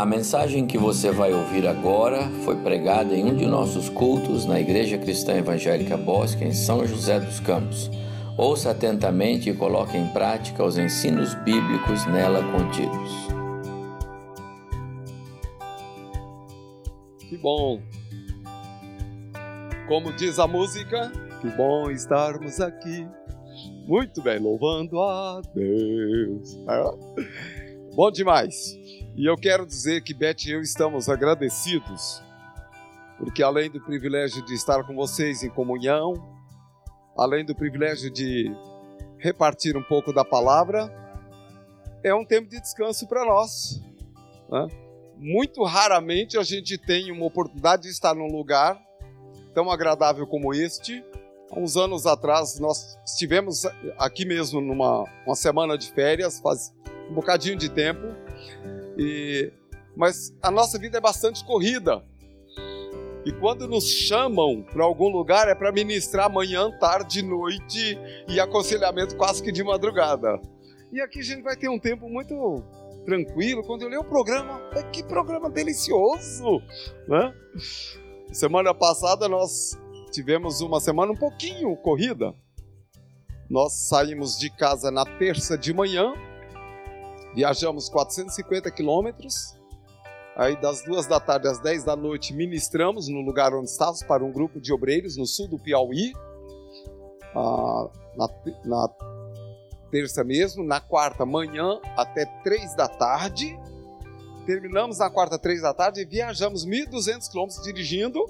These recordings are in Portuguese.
A mensagem que você vai ouvir agora foi pregada em um de nossos cultos na Igreja Cristã Evangélica Bosque, em São José dos Campos. Ouça atentamente e coloque em prática os ensinos bíblicos nela contidos. Que bom! Como diz a música, que bom estarmos aqui. Muito bem, louvando a Deus. Bom demais. E eu quero dizer que Beth e eu estamos agradecidos, porque além do privilégio de estar com vocês em comunhão, além do privilégio de repartir um pouco da palavra, é um tempo de descanso para nós. Né? Muito raramente a gente tem uma oportunidade de estar num lugar tão agradável como este. Há uns anos atrás nós estivemos aqui mesmo numa uma semana de férias, faz um bocadinho de tempo. E, mas a nossa vida é bastante corrida. E quando nos chamam para algum lugar é para ministrar manhã, tarde, noite e aconselhamento quase que de madrugada. E aqui a gente vai ter um tempo muito tranquilo. Quando eu leio o programa, é que programa delicioso, né? Semana passada nós tivemos uma semana um pouquinho corrida. Nós saímos de casa na terça de manhã Viajamos 450 quilômetros. Aí, das duas da tarde às 10 da noite, ministramos no lugar onde estávamos para um grupo de obreiros no sul do Piauí. Ah, na, na terça mesmo, na quarta, manhã até 3 da tarde. Terminamos na quarta, 3 da tarde e viajamos 1.200 quilômetros dirigindo.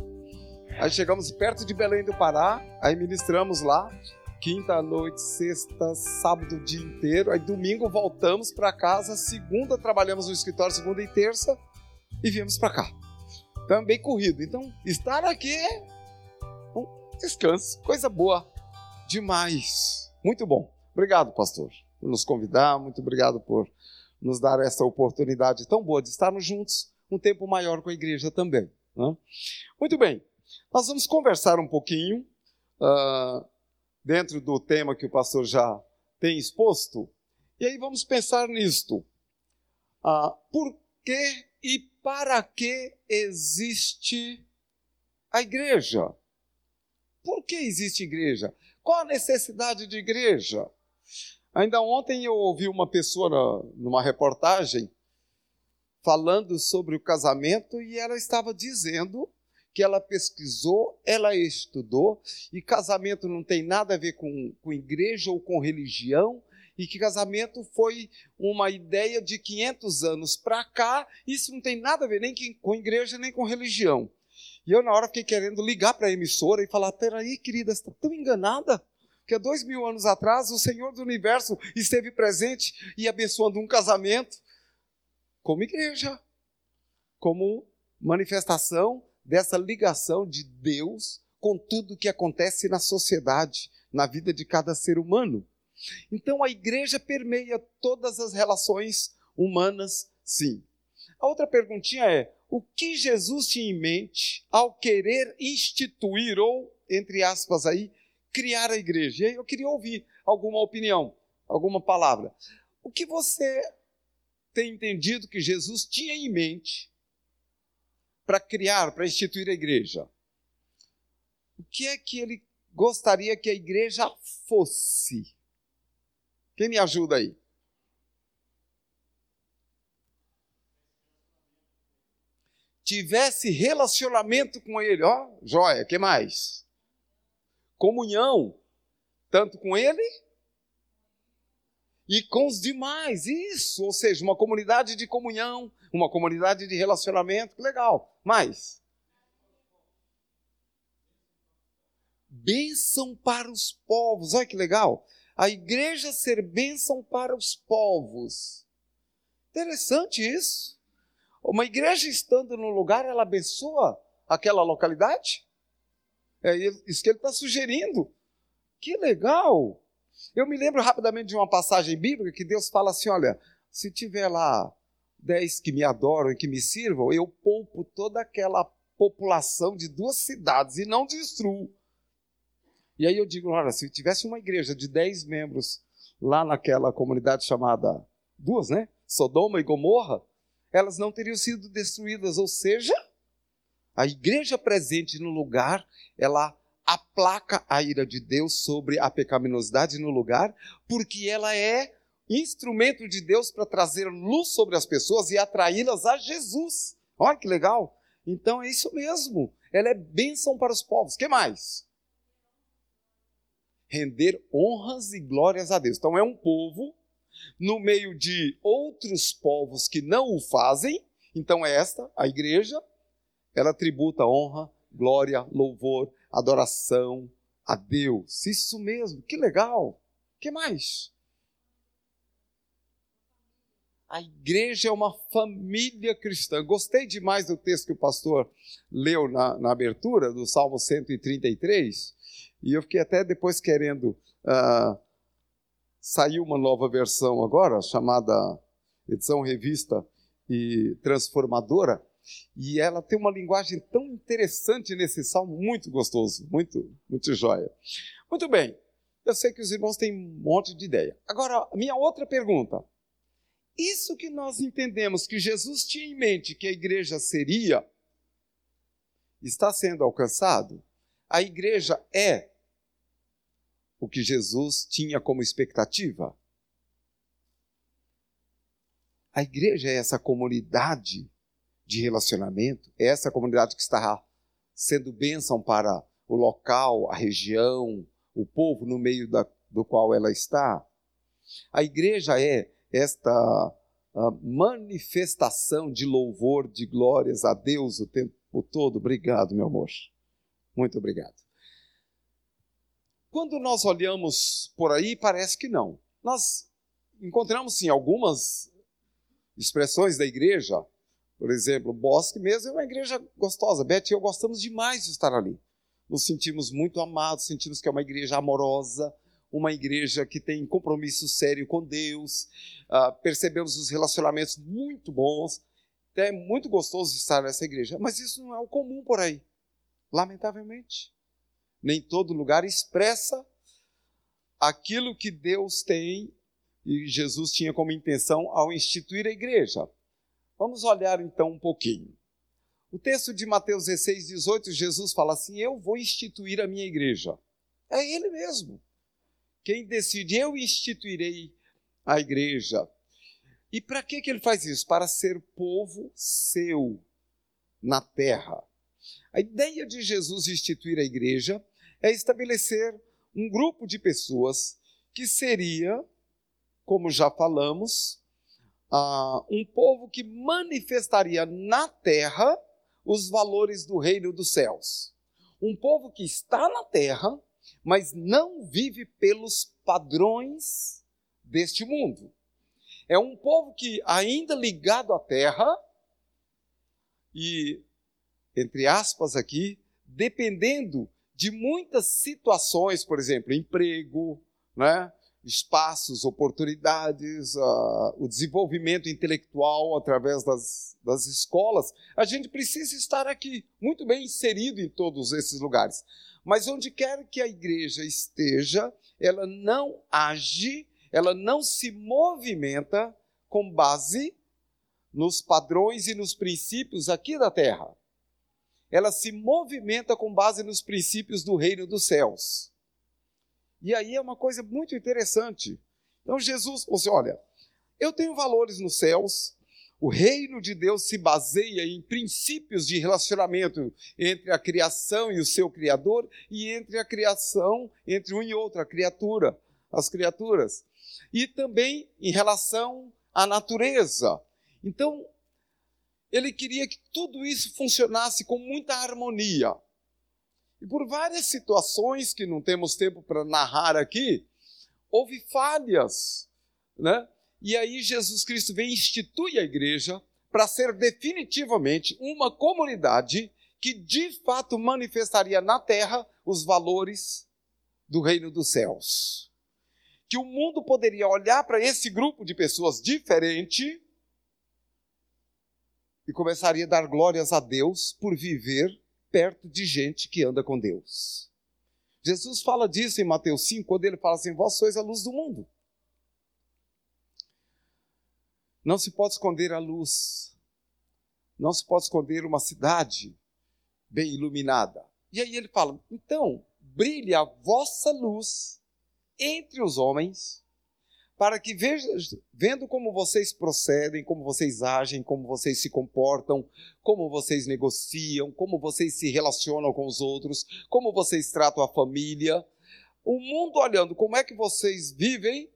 Aí chegamos perto de Belém do Pará, aí ministramos lá quinta noite, sexta, sábado o dia inteiro. Aí domingo voltamos para casa, segunda trabalhamos no escritório, segunda e terça e viemos para cá. Também corrido. Então, estar aqui é um descanso, coisa boa demais. Muito bom. Obrigado, pastor, por nos convidar. Muito obrigado por nos dar essa oportunidade tão boa de estarmos juntos um tempo maior com a igreja também. Né? Muito bem. Nós vamos conversar um pouquinho. Uh, dentro do tema que o pastor já tem exposto. E aí vamos pensar nisto. Ah, por que e para que existe a igreja? Por que existe igreja? Qual a necessidade de igreja? Ainda ontem eu ouvi uma pessoa na, numa reportagem falando sobre o casamento e ela estava dizendo que ela pesquisou, ela estudou, e casamento não tem nada a ver com, com igreja ou com religião, e que casamento foi uma ideia de 500 anos para cá, isso não tem nada a ver nem com igreja nem com religião. E eu, na hora, fiquei querendo ligar para a emissora e falar: peraí, querida, você está tão enganada? Que há dois mil anos atrás o Senhor do Universo esteve presente e abençoando um casamento como igreja, como manifestação dessa ligação de Deus com tudo que acontece na sociedade, na vida de cada ser humano. Então a igreja permeia todas as relações humanas, sim. A outra perguntinha é: o que Jesus tinha em mente ao querer instituir ou, entre aspas aí, criar a igreja? E aí eu queria ouvir alguma opinião, alguma palavra. O que você tem entendido que Jesus tinha em mente para criar, para instituir a igreja? O que é que ele gostaria que a igreja fosse? Quem me ajuda aí? Tivesse relacionamento com ele, ó, joia, que mais? Comunhão, tanto com ele e com os demais, isso, ou seja, uma comunidade de comunhão, uma comunidade de relacionamento, legal. Mas bênção para os povos, olha que legal. A igreja ser bênção para os povos. Interessante isso. Uma igreja estando no lugar, ela abençoa aquela localidade? É isso que ele está sugerindo. Que legal! Eu me lembro rapidamente de uma passagem bíblica que Deus fala assim: olha, se tiver lá dez que me adoram e que me sirvam, eu poupo toda aquela população de duas cidades e não destruo. E aí eu digo, olha, se tivesse uma igreja de dez membros lá naquela comunidade chamada, duas, né? Sodoma e Gomorra, elas não teriam sido destruídas, ou seja, a igreja presente no lugar, ela aplaca a ira de Deus sobre a pecaminosidade no lugar, porque ela é instrumento de Deus para trazer luz sobre as pessoas e atraí-las a Jesus. Olha que legal! Então é isso mesmo. Ela é bênção para os povos. que mais? Render honras e glórias a Deus. Então é um povo no meio de outros povos que não o fazem. Então é esta, a igreja, ela tributa honra, glória, louvor, adoração a Deus. Isso mesmo, que legal. que mais? A igreja é uma família cristã. Gostei demais do texto que o pastor leu na, na abertura, do Salmo 133, e eu fiquei até depois querendo. Uh, saiu uma nova versão agora, chamada edição revista e transformadora, e ela tem uma linguagem tão interessante nesse salmo, muito gostoso, muito, muito joia. Muito bem, eu sei que os irmãos têm um monte de ideia. Agora, minha outra pergunta. Isso que nós entendemos que Jesus tinha em mente que a igreja seria, está sendo alcançado? A igreja é o que Jesus tinha como expectativa? A igreja é essa comunidade de relacionamento, é essa comunidade que está sendo bênção para o local, a região, o povo no meio da, do qual ela está. A igreja é esta manifestação de louvor, de glórias a Deus o tempo todo. Obrigado, meu amor. Muito obrigado. Quando nós olhamos por aí, parece que não. Nós encontramos sim algumas expressões da igreja por exemplo, Bosque mesmo é uma igreja gostosa. Beth e eu gostamos demais de estar ali. Nos sentimos muito amados, sentimos que é uma igreja amorosa, uma igreja que tem compromisso sério com Deus. Uh, percebemos os relacionamentos muito bons. É muito gostoso estar nessa igreja, mas isso não é o comum por aí. Lamentavelmente. Nem todo lugar expressa aquilo que Deus tem e Jesus tinha como intenção ao instituir a igreja. Vamos olhar então um pouquinho. O texto de Mateus 16, 18, Jesus fala assim: Eu vou instituir a minha igreja. É Ele mesmo. Quem decide, eu instituirei a igreja. E para que, que ele faz isso? Para ser povo seu na terra. A ideia de Jesus instituir a igreja é estabelecer um grupo de pessoas que seria, como já falamos, uh, um povo que manifestaria na terra os valores do reino dos céus. Um povo que está na terra, mas não vive pelos padrões deste mundo. É um povo que, ainda ligado à terra, e, entre aspas aqui, dependendo de muitas situações, por exemplo, emprego, né? espaços, oportunidades, uh, o desenvolvimento intelectual através das, das escolas, a gente precisa estar aqui, muito bem inserido em todos esses lugares. Mas onde quer que a igreja esteja, ela não age, ela não se movimenta com base nos padrões e nos princípios aqui da terra. Ela se movimenta com base nos princípios do reino dos céus. E aí é uma coisa muito interessante. Então Jesus falou assim: olha, eu tenho valores nos céus, o reino de Deus se baseia em princípios de relacionamento entre a criação e o seu Criador, e entre a criação, entre um e outro, a criatura, as criaturas. E também em relação à natureza. Então, ele queria que tudo isso funcionasse com muita harmonia. E por várias situações que não temos tempo para narrar aqui, houve falhas, né? E aí Jesus Cristo vem e institui a igreja para ser definitivamente uma comunidade que de fato manifestaria na terra os valores do reino dos céus. Que o mundo poderia olhar para esse grupo de pessoas diferente e começaria a dar glórias a Deus por viver perto de gente que anda com Deus. Jesus fala disso em Mateus 5, quando ele fala assim: Vós sois a luz do mundo. Não se pode esconder a luz não se pode esconder uma cidade bem iluminada. E aí ele fala: então, brilhe a vossa luz entre os homens, para que vendo como vocês procedem, como vocês agem, como vocês se comportam, como vocês negociam, como vocês se relacionam com os outros, como vocês tratam a família, o mundo olhando como é que vocês vivem,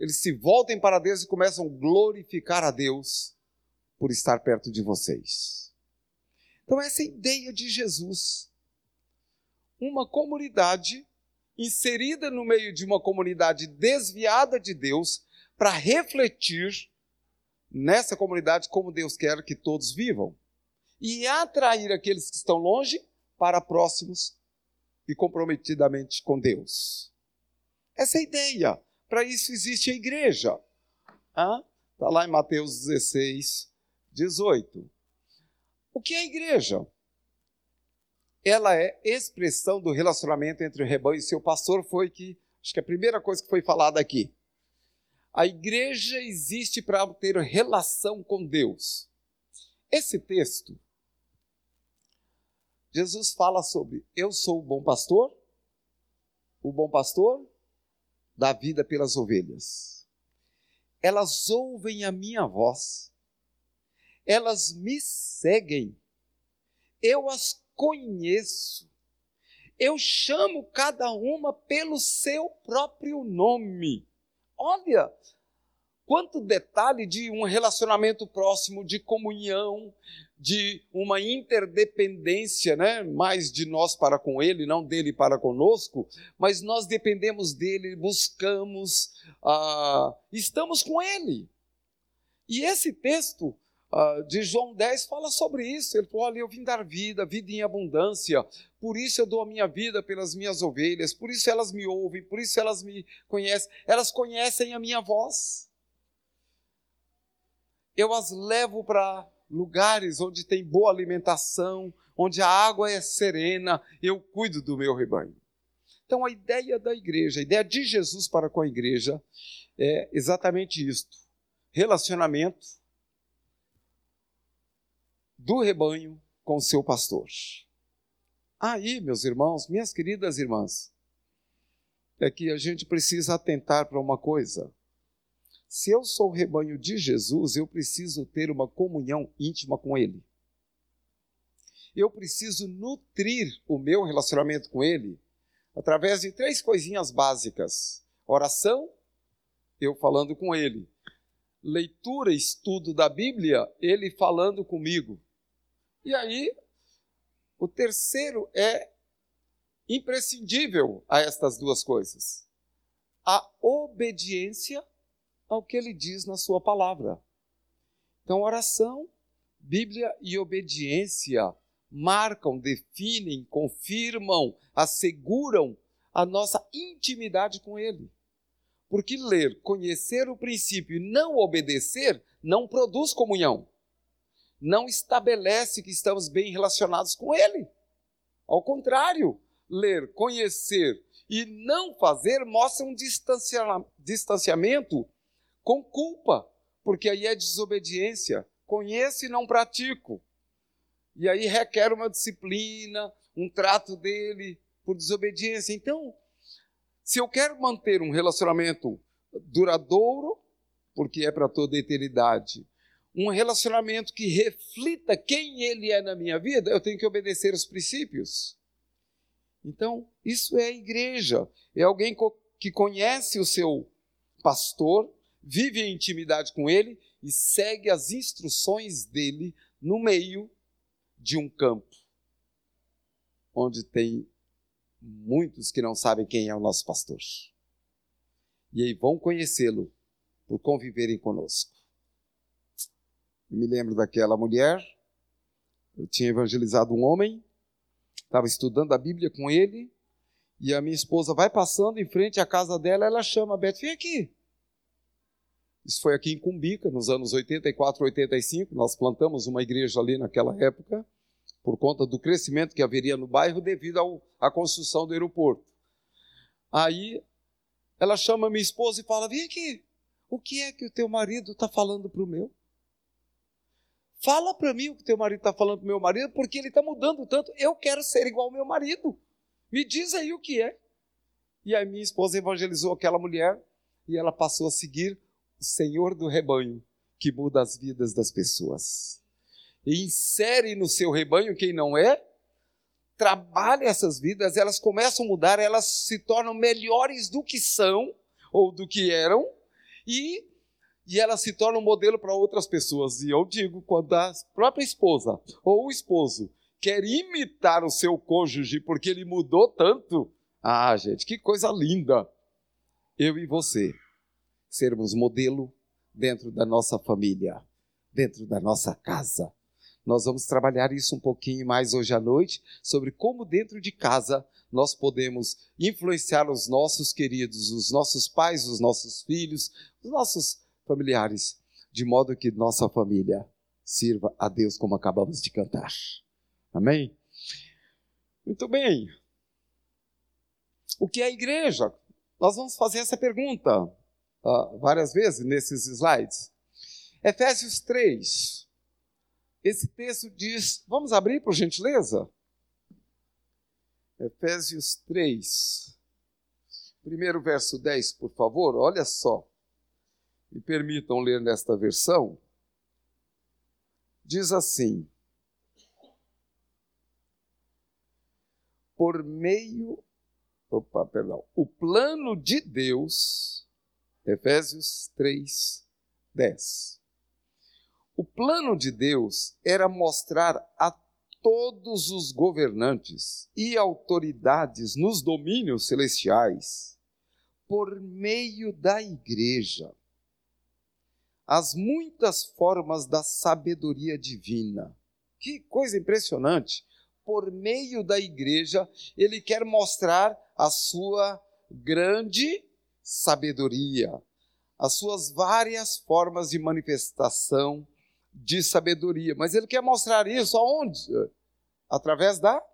eles se voltem para Deus e começam a glorificar a Deus por estar perto de vocês. Então, essa é a ideia de Jesus. Uma comunidade inserida no meio de uma comunidade desviada de Deus para refletir nessa comunidade como Deus quer que todos vivam e atrair aqueles que estão longe para próximos e comprometidamente com Deus. Essa é a ideia. Para isso existe a igreja. Está lá em Mateus 16, 18. O que é a igreja? ela é expressão do relacionamento entre o rebanho e seu pastor, foi que, acho que a primeira coisa que foi falada aqui. A igreja existe para ter relação com Deus. Esse texto, Jesus fala sobre eu sou o bom pastor, o bom pastor dá vida pelas ovelhas. Elas ouvem a minha voz, elas me seguem, eu as conheço. Eu chamo cada uma pelo seu próprio nome. Olha, quanto detalhe de um relacionamento próximo, de comunhão, de uma interdependência, né? mais de nós para com Ele, não dele para conosco, mas nós dependemos dele, buscamos, ah, estamos com Ele. E esse texto uh, de João 10 fala sobre isso. Ele falou: Olha, eu vim dar vida, vida em abundância. Por isso eu dou a minha vida pelas minhas ovelhas. Por isso elas me ouvem. Por isso elas me conhecem. Elas conhecem a minha voz. Eu as levo para lugares onde tem boa alimentação, onde a água é serena. Eu cuido do meu rebanho. Então, a ideia da igreja, a ideia de Jesus para com a igreja é exatamente isto: relacionamento do rebanho com seu pastor. Aí, meus irmãos, minhas queridas irmãs, é que a gente precisa atentar para uma coisa. Se eu sou o rebanho de Jesus, eu preciso ter uma comunhão íntima com Ele. Eu preciso nutrir o meu relacionamento com Ele através de três coisinhas básicas: oração, eu falando com Ele, leitura, estudo da Bíblia, Ele falando comigo, e aí, o terceiro é imprescindível a estas duas coisas: a obediência ao que ele diz na sua palavra. Então, oração, Bíblia e obediência marcam, definem, confirmam, asseguram a nossa intimidade com Ele. Porque ler, conhecer o princípio e não obedecer não produz comunhão não estabelece que estamos bem relacionados com Ele. Ao contrário, ler, conhecer e não fazer mostra um distanciamento com culpa, porque aí é desobediência. Conheço e não pratico. E aí requer uma disciplina, um trato dele por desobediência. Então, se eu quero manter um relacionamento duradouro, porque é para toda a eternidade, um relacionamento que reflita quem ele é na minha vida, eu tenho que obedecer os princípios. Então, isso é a igreja. É alguém que conhece o seu pastor, vive em intimidade com ele e segue as instruções dele no meio de um campo onde tem muitos que não sabem quem é o nosso pastor. E aí vão conhecê-lo por conviverem conosco. Eu me lembro daquela mulher, eu tinha evangelizado um homem, estava estudando a Bíblia com ele, e a minha esposa vai passando em frente à casa dela, ela chama a Beth, vem aqui. Isso foi aqui em Cumbica, nos anos 84, 85, nós plantamos uma igreja ali naquela época, por conta do crescimento que haveria no bairro devido ao, à construção do aeroporto. Aí ela chama minha esposa e fala: Vem aqui, o que é que o teu marido está falando para o meu? Fala para mim o que teu marido está falando para meu marido, porque ele está mudando tanto. Eu quero ser igual ao meu marido. Me diz aí o que é. E a minha esposa evangelizou aquela mulher e ela passou a seguir o Senhor do rebanho, que muda as vidas das pessoas. E insere no seu rebanho quem não é, trabalha essas vidas, elas começam a mudar, elas se tornam melhores do que são ou do que eram, e, e elas se tornam modelo para outras pessoas. E eu digo, quando a própria esposa ou o esposo quer imitar o seu cônjuge porque ele mudou tanto, ah, gente, que coisa linda! Eu e você sermos modelo dentro da nossa família, dentro da nossa casa. Nós vamos trabalhar isso um pouquinho mais hoje à noite, sobre como dentro de casa nós podemos influenciar os nossos queridos, os nossos pais, os nossos filhos, os nossos familiares, de modo que nossa família sirva a Deus como acabamos de cantar. Amém? Muito bem. O que é a igreja? Nós vamos fazer essa pergunta uh, várias vezes nesses slides. Efésios 3. Esse texto diz, vamos abrir por gentileza? Efésios 3. Primeiro verso 10, por favor, olha só. Me permitam ler nesta versão. Diz assim: Por meio Opa, perdão. O plano de Deus, Efésios 3, 10. O plano de Deus era mostrar a todos os governantes e autoridades nos domínios celestiais, por meio da igreja, as muitas formas da sabedoria divina. Que coisa impressionante! Por meio da igreja, ele quer mostrar a sua grande sabedoria, as suas várias formas de manifestação de sabedoria. Mas ele quer mostrar isso aonde? Através da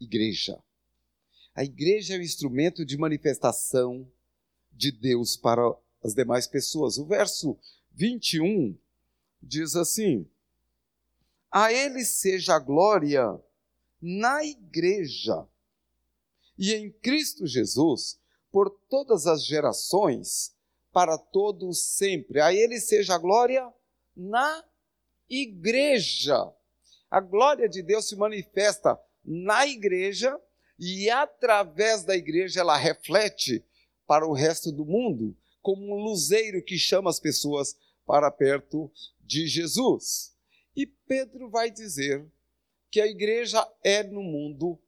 igreja. A igreja é o instrumento de manifestação de Deus para as demais pessoas. O verso 21 diz assim: A ele seja a glória na igreja e em Cristo Jesus por todas as gerações, para todos sempre. A Ele seja a glória na igreja. A glória de Deus se manifesta na igreja e através da igreja ela reflete para o resto do mundo, como um luzeiro que chama as pessoas para perto de Jesus. E Pedro vai dizer que a igreja é no mundo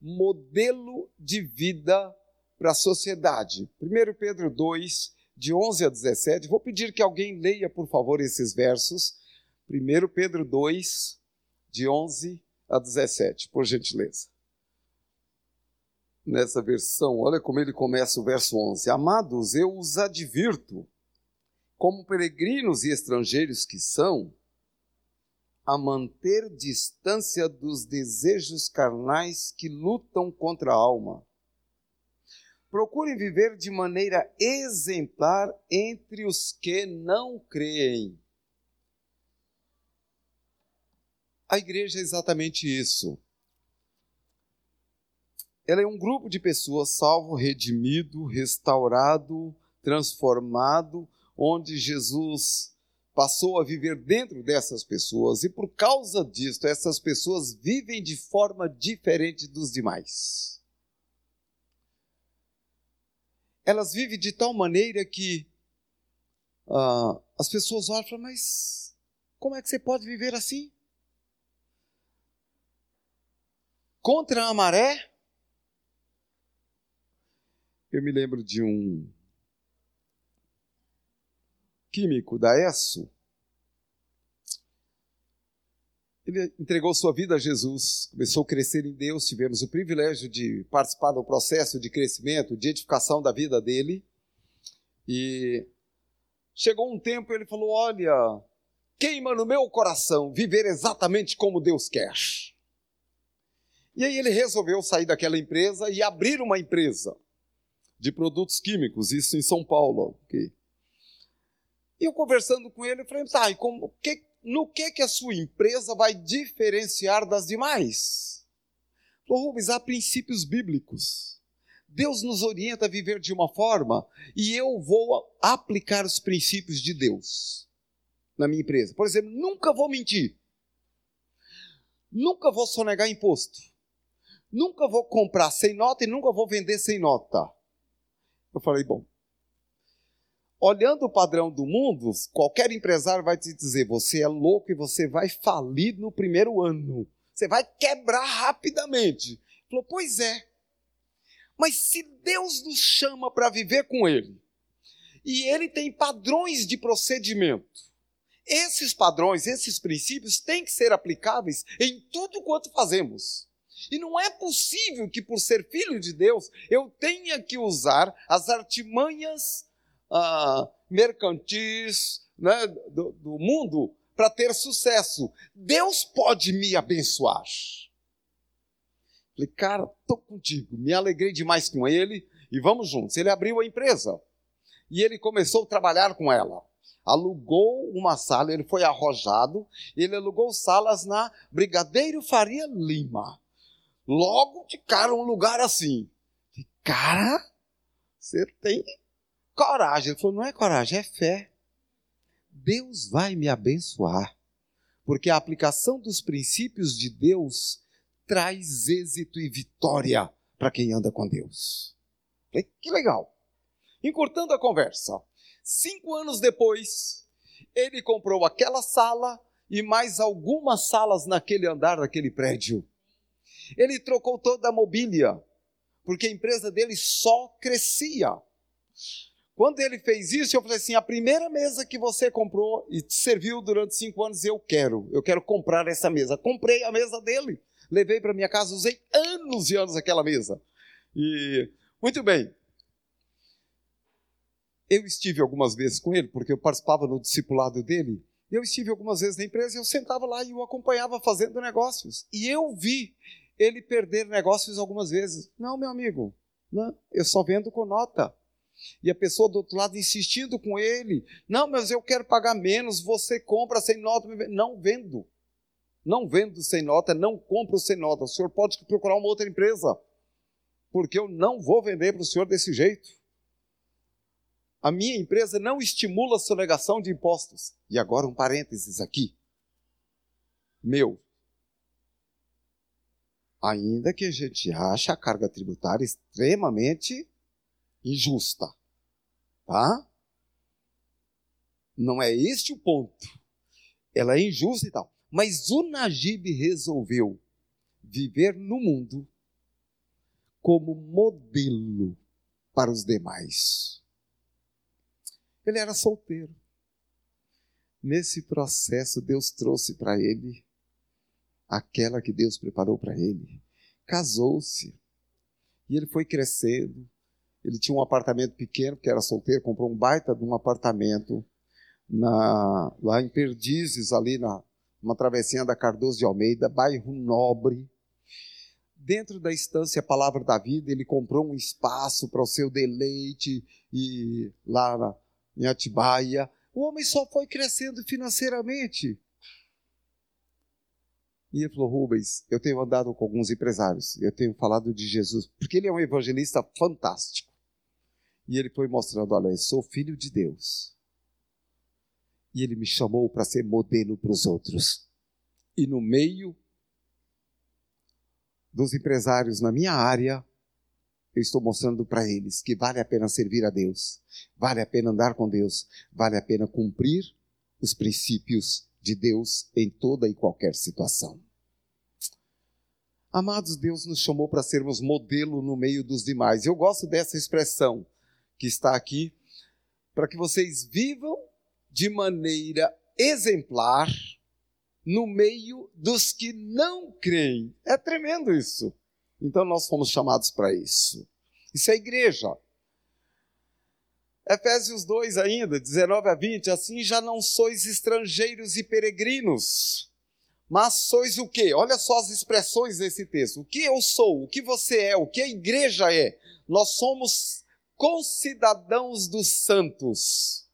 modelo de vida para a sociedade. 1 Pedro 2, de 11 a 17. Vou pedir que alguém leia, por favor, esses versos. 1 Pedro 2, de 11 a 17, por gentileza. Nessa versão, olha como ele começa o verso 11: Amados, eu os advirto, como peregrinos e estrangeiros que são, a manter distância dos desejos carnais que lutam contra a alma. Procurem viver de maneira exemplar entre os que não creem. A igreja é exatamente isso. Ela é um grupo de pessoas salvo, redimido, restaurado, transformado, onde Jesus passou a viver dentro dessas pessoas e por causa disso, essas pessoas vivem de forma diferente dos demais. Elas vivem de tal maneira que ah, as pessoas olham e falam, mas como é que você pode viver assim? Contra a maré? Eu me lembro de um químico da ESSO, ele entregou sua vida a Jesus, começou a crescer em Deus, tivemos o privilégio de participar do processo de crescimento, de edificação da vida dele. E chegou um tempo ele falou: Olha, queima no meu coração viver exatamente como Deus quer. E aí ele resolveu sair daquela empresa e abrir uma empresa de produtos químicos, isso em São Paulo. Okay? E eu conversando com ele, eu falei, tá, e como, que, no que que a sua empresa vai diferenciar das demais? Falou, Rubens, há princípios bíblicos. Deus nos orienta a viver de uma forma e eu vou aplicar os princípios de Deus na minha empresa. Por exemplo, nunca vou mentir. Nunca vou sonegar imposto. Nunca vou comprar sem nota e nunca vou vender sem nota. Eu falei, bom, olhando o padrão do mundo, qualquer empresário vai te dizer: você é louco e você vai falir no primeiro ano. Você vai quebrar rapidamente. Falou: pois é. Mas se Deus nos chama para viver com Ele, e Ele tem padrões de procedimento, esses padrões, esses princípios têm que ser aplicáveis em tudo quanto fazemos. E não é possível que, por ser filho de Deus, eu tenha que usar as artimanhas ah, mercantis né, do, do mundo para ter sucesso. Deus pode me abençoar. Falei, cara, estou contigo. Me alegrei demais com ele e vamos juntos. Ele abriu a empresa e ele começou a trabalhar com ela. Alugou uma sala, ele foi arrojado, ele alugou salas na Brigadeiro Faria Lima. Logo de cara, um lugar assim. Cara, você tem coragem. Ele falou: não é coragem, é fé. Deus vai me abençoar, porque a aplicação dos princípios de Deus traz êxito e vitória para quem anda com Deus. Que legal. Encurtando a conversa, cinco anos depois, ele comprou aquela sala e mais algumas salas naquele andar daquele prédio. Ele trocou toda a mobília, porque a empresa dele só crescia. Quando ele fez isso, eu falei assim: a primeira mesa que você comprou e te serviu durante cinco anos, eu quero. Eu quero comprar essa mesa. Comprei a mesa dele, levei para minha casa, usei anos e anos aquela mesa. E muito bem. Eu estive algumas vezes com ele, porque eu participava no discipulado dele. Eu estive algumas vezes na empresa e eu sentava lá e o acompanhava fazendo negócios. E eu vi ele perder negócios algumas vezes. Não, meu amigo, não, eu só vendo com nota. E a pessoa do outro lado insistindo com ele: Não, mas eu quero pagar menos, você compra sem nota. Não vendo. Não vendo sem nota, não compro sem nota. O senhor pode procurar uma outra empresa, porque eu não vou vender para o senhor desse jeito. A minha empresa não estimula a sonegação de impostos. E agora um parênteses aqui. Meu. Ainda que a gente ache a carga tributária extremamente injusta. Tá? Não é este o ponto. Ela é injusta e tal. Mas o Najib resolveu viver no mundo como modelo para os demais. Ele era solteiro. Nesse processo, Deus trouxe para ele aquela que Deus preparou para ele. Casou-se. E ele foi crescendo, ele tinha um apartamento pequeno, que era solteiro, comprou um baita de um apartamento na, lá em Perdizes, ali na uma travessinha da Cardoso de Almeida, bairro nobre. Dentro da estância Palavra da Vida, ele comprou um espaço para o seu deleite e lá na, em Atibaia. O homem só foi crescendo financeiramente. E ele falou: Rubens, eu tenho andado com alguns empresários, eu tenho falado de Jesus, porque ele é um evangelista fantástico. E ele foi mostrando: olha, eu sou filho de Deus. E ele me chamou para ser modelo para os outros. E no meio dos empresários na minha área, eu estou mostrando para eles que vale a pena servir a Deus, vale a pena andar com Deus, vale a pena cumprir os princípios de Deus em toda e qualquer situação. Amados, Deus nos chamou para sermos modelo no meio dos demais. Eu gosto dessa expressão que está aqui, para que vocês vivam de maneira exemplar no meio dos que não creem. É tremendo isso. Então nós fomos chamados para isso. Isso é igreja. Efésios 2 ainda, 19 a 20, assim já não sois estrangeiros e peregrinos, mas sois o quê? Olha só as expressões desse texto. O que eu sou, o que você é, o que a igreja é. Nós somos concidadãos dos santos.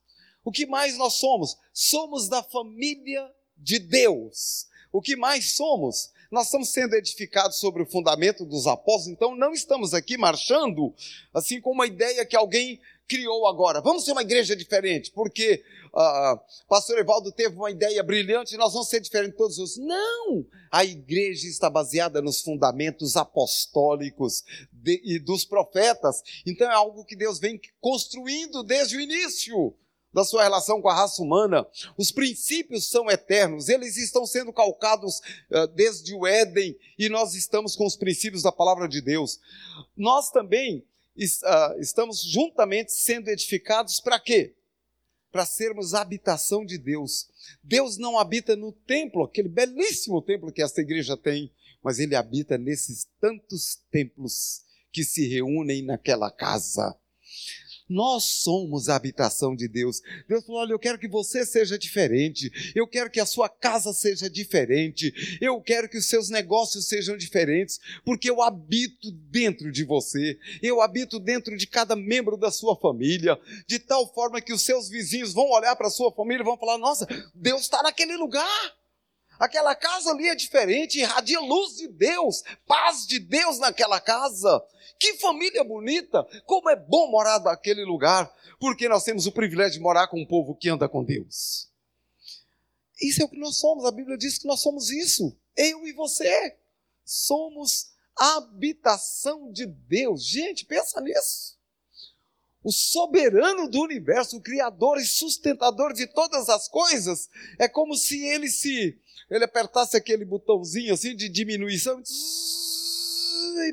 O que mais nós somos? Somos da família de Deus. O que mais somos? Nós estamos sendo edificados sobre o fundamento dos apóstolos, então não estamos aqui marchando assim com uma ideia que alguém criou agora. Vamos ser uma igreja diferente, porque uh, pastor Evaldo teve uma ideia brilhante, nós vamos ser diferentes todos os. Não! A igreja está baseada nos fundamentos apostólicos de, e dos profetas. Então é algo que Deus vem construindo desde o início da sua relação com a raça humana. Os princípios são eternos, eles estão sendo calcados uh, desde o Éden e nós estamos com os princípios da palavra de Deus. Nós também estamos juntamente sendo edificados para quê? Para sermos habitação de Deus. Deus não habita no templo, aquele belíssimo templo que esta igreja tem, mas ele habita nesses tantos templos que se reúnem naquela casa. Nós somos a habitação de Deus. Deus falou: olha, eu quero que você seja diferente, eu quero que a sua casa seja diferente, eu quero que os seus negócios sejam diferentes, porque eu habito dentro de você, eu habito dentro de cada membro da sua família, de tal forma que os seus vizinhos vão olhar para a sua família e vão falar: nossa, Deus está naquele lugar. Aquela casa ali é diferente, irradia luz de Deus, paz de Deus naquela casa. Que família bonita! Como é bom morar naquele lugar, porque nós temos o privilégio de morar com um povo que anda com Deus. Isso é o que nós somos, a Bíblia diz que nós somos isso. Eu e você somos habitação de Deus. Gente, pensa nisso. O soberano do universo, o criador e sustentador de todas as coisas, é como se ele se ele apertasse aquele botãozinho assim de diminuição,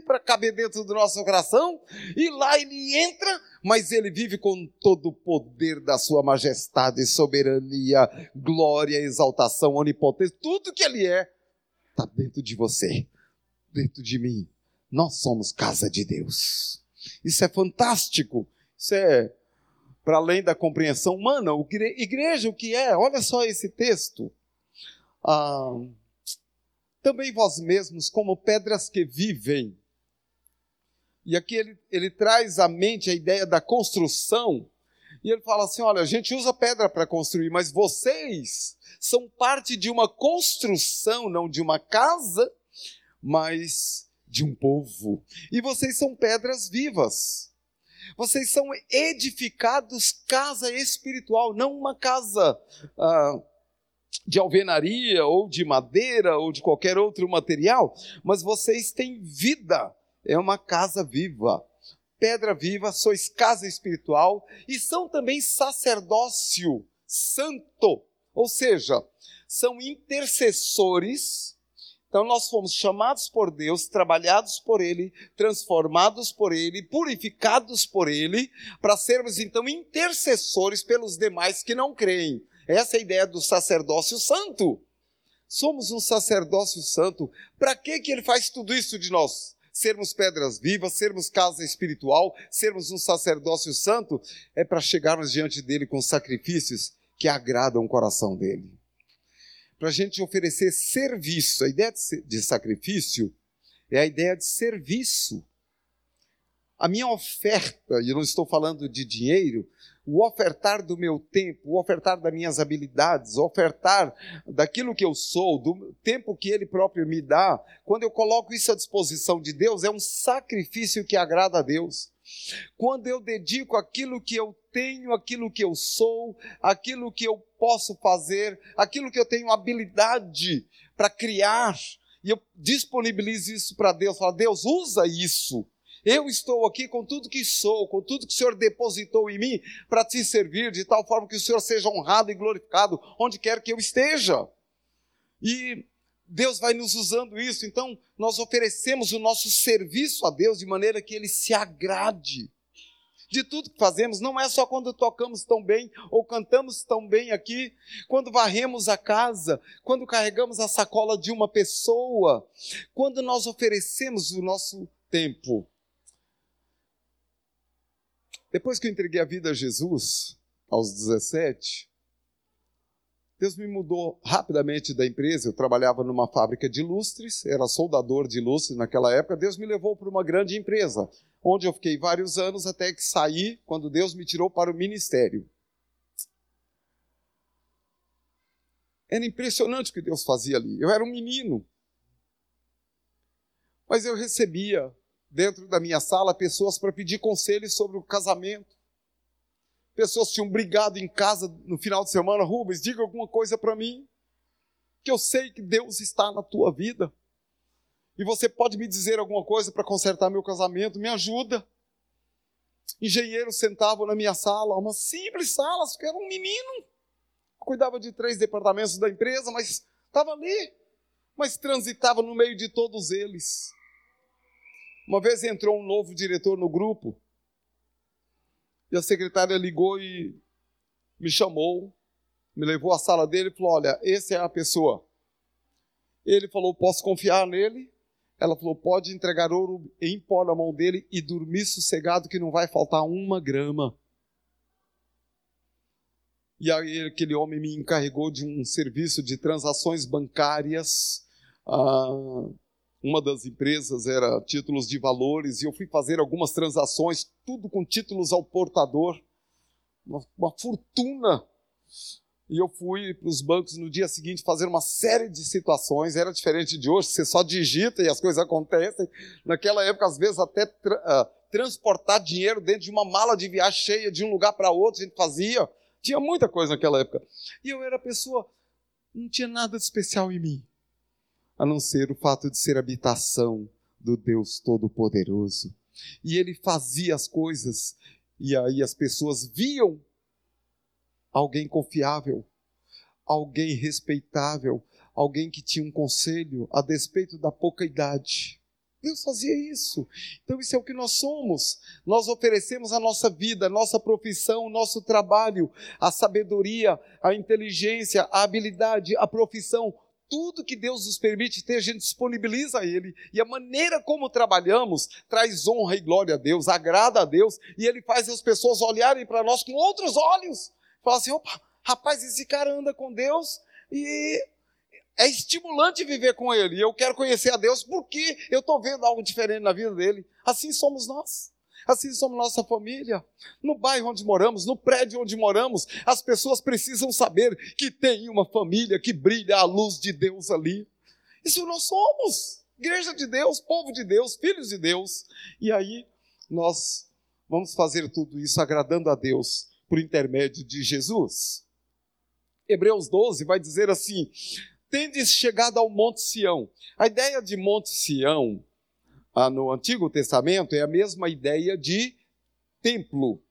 para caber dentro do nosso coração, e lá ele entra, mas ele vive com todo o poder da sua majestade, soberania, glória, exaltação, onipotência, tudo que ele é, está dentro de você, dentro de mim. Nós somos casa de Deus. Isso é fantástico. Isso é para além da compreensão humana. Igreja, o que é? Olha só esse texto. Ah, também vós mesmos, como pedras que vivem. E aqui ele, ele traz à mente a ideia da construção. E ele fala assim: olha, a gente usa pedra para construir, mas vocês são parte de uma construção, não de uma casa, mas de um povo. E vocês são pedras vivas. Vocês são edificados casa espiritual, não uma casa. Ah, de alvenaria ou de madeira ou de qualquer outro material, mas vocês têm vida, é uma casa viva. Pedra viva, sois casa espiritual e são também sacerdócio santo, ou seja, são intercessores. Então nós fomos chamados por Deus, trabalhados por Ele, transformados por Ele, purificados por Ele, para sermos então intercessores pelos demais que não creem. Essa é a ideia do sacerdócio santo. Somos um sacerdócio santo. Para que, que ele faz tudo isso de nós? Sermos pedras vivas, sermos casa espiritual, sermos um sacerdócio santo, é para chegarmos diante dele com sacrifícios que agradam o coração dele. Para a gente oferecer serviço. A ideia de sacrifício é a ideia de serviço. A minha oferta, e não estou falando de dinheiro, o ofertar do meu tempo, o ofertar das minhas habilidades, o ofertar daquilo que eu sou, do tempo que Ele próprio me dá, quando eu coloco isso à disposição de Deus, é um sacrifício que agrada a Deus. Quando eu dedico aquilo que eu tenho, aquilo que eu sou, aquilo que eu posso fazer, aquilo que eu tenho habilidade para criar, e eu disponibilizo isso para Deus, falo, Deus, usa isso eu estou aqui com tudo que sou, com tudo que o Senhor depositou em mim, para te servir de tal forma que o Senhor seja honrado e glorificado onde quer que eu esteja. E Deus vai nos usando isso, então nós oferecemos o nosso serviço a Deus de maneira que ele se agrade. De tudo que fazemos, não é só quando tocamos tão bem ou cantamos tão bem aqui, quando varremos a casa, quando carregamos a sacola de uma pessoa, quando nós oferecemos o nosso tempo depois que eu entreguei a vida a Jesus, aos 17, Deus me mudou rapidamente da empresa. Eu trabalhava numa fábrica de lustres, era soldador de lustres naquela época. Deus me levou para uma grande empresa, onde eu fiquei vários anos até que saí, quando Deus me tirou para o ministério. Era impressionante o que Deus fazia ali. Eu era um menino. Mas eu recebia dentro da minha sala pessoas para pedir conselhos sobre o casamento. Pessoas tinham brigado em casa no final de semana. Rubens, diga alguma coisa para mim. Que eu sei que Deus está na tua vida. E você pode me dizer alguma coisa para consertar meu casamento? Me ajuda. Engenheiros sentavam na minha sala, uma simples sala, porque era um menino. Cuidava de três departamentos da empresa, mas estava ali. Mas transitava no meio de todos eles. Uma vez entrou um novo diretor no grupo, e a secretária ligou e me chamou, me levou à sala dele e falou: Olha, essa é a pessoa. Ele falou: Posso confiar nele? Ela falou: pode entregar ouro em pó na mão dele e dormir sossegado, que não vai faltar uma grama. E aí aquele homem me encarregou de um serviço de transações bancárias. Ah, uma das empresas era títulos de valores, e eu fui fazer algumas transações, tudo com títulos ao portador. Uma, uma fortuna e eu fui para os bancos no dia seguinte fazer uma série de situações. Era diferente de hoje, você só digita e as coisas acontecem. Naquela época, às vezes, até tra uh, transportar dinheiro dentro de uma mala de viagem cheia de um lugar para outro, a gente fazia. Tinha muita coisa naquela época. E eu era pessoa, não tinha nada de especial em mim, a não ser o fato de ser habitação do Deus Todo-Poderoso. E ele fazia as coisas, e aí as pessoas viam alguém confiável, alguém respeitável, alguém que tinha um conselho a despeito da pouca idade. Deus fazia isso. Então, isso é o que nós somos. Nós oferecemos a nossa vida, a nossa profissão, o nosso trabalho, a sabedoria, a inteligência, a habilidade, a profissão. Tudo que Deus nos permite ter, a gente disponibiliza a Ele. E a maneira como trabalhamos traz honra e glória a Deus, agrada a Deus, e Ele faz as pessoas olharem para nós com outros olhos. Fala assim: opa, rapaz, esse cara anda com Deus e é estimulante viver com Ele. E eu quero conhecer a Deus porque eu estou vendo algo diferente na vida dele. Assim somos nós. Assim somos nossa família. No bairro onde moramos, no prédio onde moramos, as pessoas precisam saber que tem uma família que brilha a luz de Deus ali. Isso nós somos. Igreja de Deus, povo de Deus, filhos de Deus. E aí nós vamos fazer tudo isso agradando a Deus por intermédio de Jesus. Hebreus 12 vai dizer assim: Tendes chegado ao Monte Sião. A ideia de Monte Sião no Antigo Testamento é a mesma ideia de templo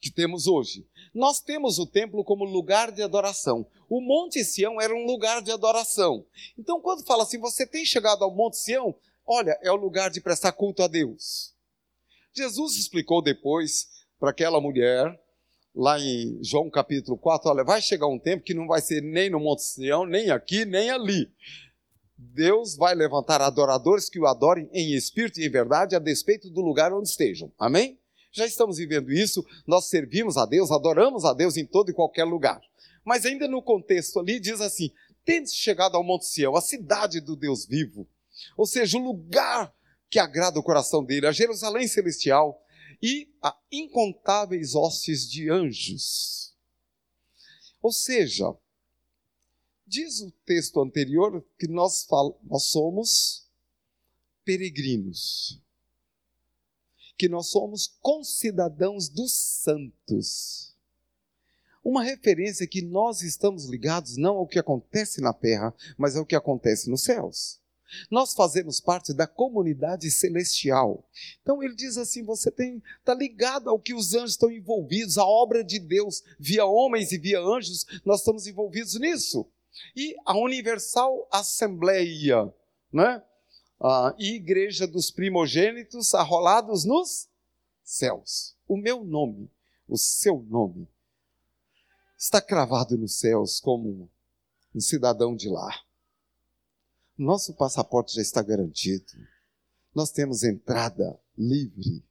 que temos hoje. Nós temos o templo como lugar de adoração. O Monte Sião era um lugar de adoração. Então, quando fala assim, você tem chegado ao Monte Sião, olha, é o lugar de prestar culto a Deus. Jesus explicou depois para aquela mulher lá em João capítulo 4, olha, vai chegar um tempo que não vai ser nem no Monte Sião, nem aqui, nem ali. Deus vai levantar adoradores que o adorem em espírito e em verdade, a despeito do lugar onde estejam. Amém? Já estamos vivendo isso, nós servimos a Deus, adoramos a Deus em todo e qualquer lugar. Mas ainda no contexto ali diz assim: tende chegado ao Monte Sião, a cidade do Deus vivo, ou seja, o lugar que agrada o coração dele, a Jerusalém celestial, e a incontáveis hostes de anjos. Ou seja, diz o texto anterior que nós, nós somos peregrinos, que nós somos concidadãos dos santos. Uma referência que nós estamos ligados não ao que acontece na terra, mas ao que acontece nos céus. Nós fazemos parte da comunidade celestial. Então ele diz assim: você tem está ligado ao que os anjos estão envolvidos, a obra de Deus via homens e via anjos, nós estamos envolvidos nisso. E a Universal Assembleia, né? A Igreja dos Primogênitos arrolados nos céus. O meu nome, o seu nome, está cravado nos céus como um cidadão de lá. Nosso passaporte já está garantido. Nós temos entrada livre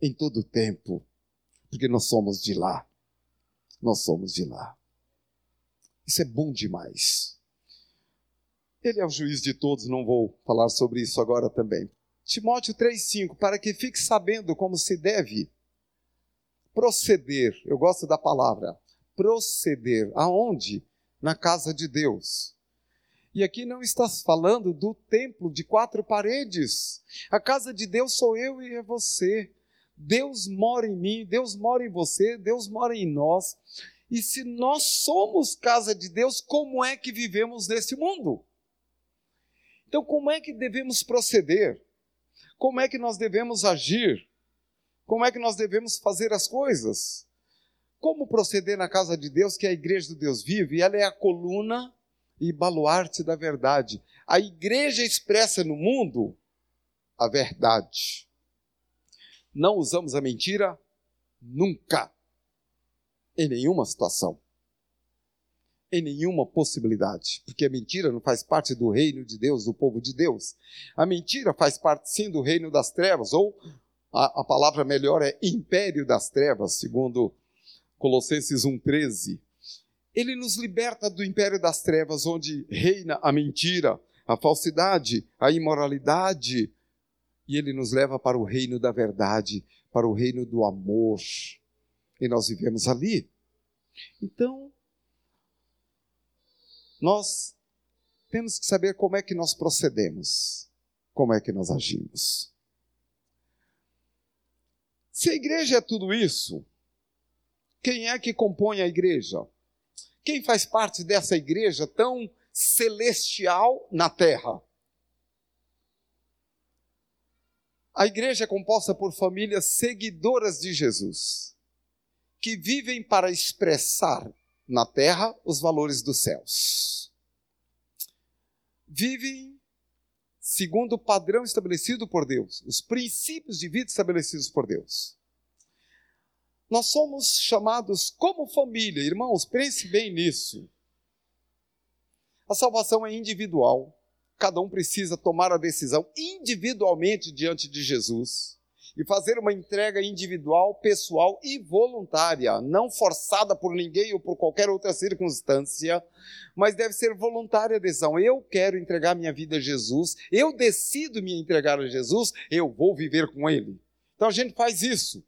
em todo o tempo, porque nós somos de lá. Nós somos de lá. Isso é bom demais. Ele é o juiz de todos, não vou falar sobre isso agora também. Timóteo 3,5: Para que fique sabendo como se deve proceder, eu gosto da palavra, proceder, aonde? na casa de Deus. E aqui não está falando do templo de quatro paredes. A casa de Deus sou eu e é você. Deus mora em mim, Deus mora em você, Deus mora em nós. E se nós somos casa de Deus, como é que vivemos nesse mundo? Então, como é que devemos proceder? Como é que nós devemos agir? Como é que nós devemos fazer as coisas? Como proceder na casa de Deus, que é a igreja do Deus vive, e ela é a coluna e baluarte da verdade. A igreja expressa no mundo a verdade. Não usamos a mentira nunca, em nenhuma situação, em nenhuma possibilidade, porque a mentira não faz parte do reino de Deus, do povo de Deus. A mentira faz parte sim do reino das trevas, ou a, a palavra melhor é império das trevas, segundo Colossenses 1,13 ele nos liberta do império das trevas, onde reina a mentira, a falsidade, a imoralidade, e ele nos leva para o reino da verdade, para o reino do amor. E nós vivemos ali. Então, nós temos que saber como é que nós procedemos, como é que nós agimos. Se a igreja é tudo isso, quem é que compõe a igreja? Quem faz parte dessa igreja tão celestial na terra? A igreja é composta por famílias seguidoras de Jesus, que vivem para expressar na terra os valores dos céus. Vivem segundo o padrão estabelecido por Deus, os princípios de vida estabelecidos por Deus. Nós somos chamados como família, irmãos, pense bem nisso. A salvação é individual. Cada um precisa tomar a decisão individualmente diante de Jesus e fazer uma entrega individual, pessoal e voluntária, não forçada por ninguém ou por qualquer outra circunstância, mas deve ser voluntária a decisão. Eu quero entregar minha vida a Jesus, eu decido me entregar a Jesus, eu vou viver com Ele. Então a gente faz isso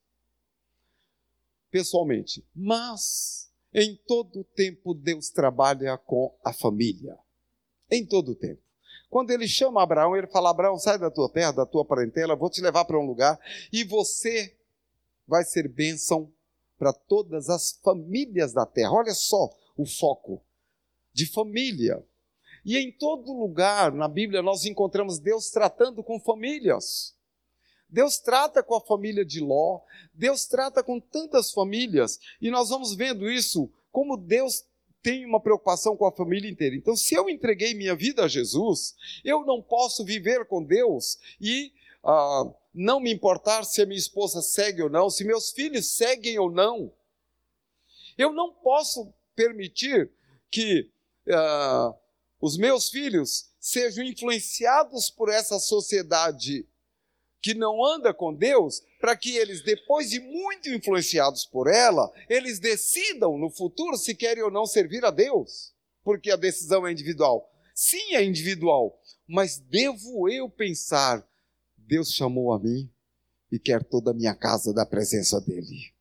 pessoalmente, mas em todo o tempo Deus trabalha com a família. Em todo o tempo. Quando ele chama Abraão, ele fala: Abraão, sai da tua terra, da tua parentela, vou te levar para um lugar e você vai ser bênção para todas as famílias da terra. Olha só o foco de família. E em todo lugar na Bíblia nós encontramos Deus tratando com famílias. Deus trata com a família de Ló, Deus trata com tantas famílias, e nós vamos vendo isso, como Deus tem uma preocupação com a família inteira. Então, se eu entreguei minha vida a Jesus, eu não posso viver com Deus e ah, não me importar se a minha esposa segue ou não, se meus filhos seguem ou não. Eu não posso permitir que ah, os meus filhos sejam influenciados por essa sociedade que não anda com Deus, para que eles, depois de muito influenciados por ela, eles decidam no futuro se querem ou não servir a Deus, porque a decisão é individual. Sim, é individual, mas devo eu pensar: Deus chamou a mim e quer toda a minha casa da presença dEle.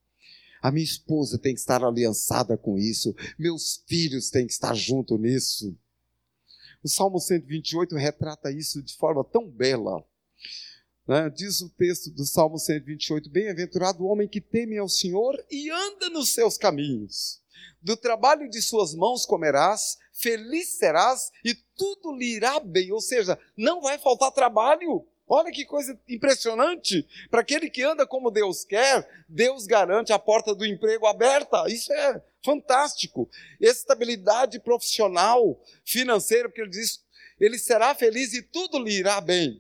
A minha esposa tem que estar aliançada com isso, meus filhos têm que estar junto nisso. O Salmo 128 retrata isso de forma tão bela. Né? Diz o texto do Salmo 128: Bem-aventurado o homem que teme ao Senhor e anda nos seus caminhos. Do trabalho de suas mãos comerás, feliz serás e tudo lhe irá bem. Ou seja, não vai faltar trabalho. Olha que coisa impressionante. Para aquele que anda como Deus quer, Deus garante a porta do emprego aberta. Isso é fantástico. Estabilidade profissional, financeira, porque ele diz: ele será feliz e tudo lhe irá bem.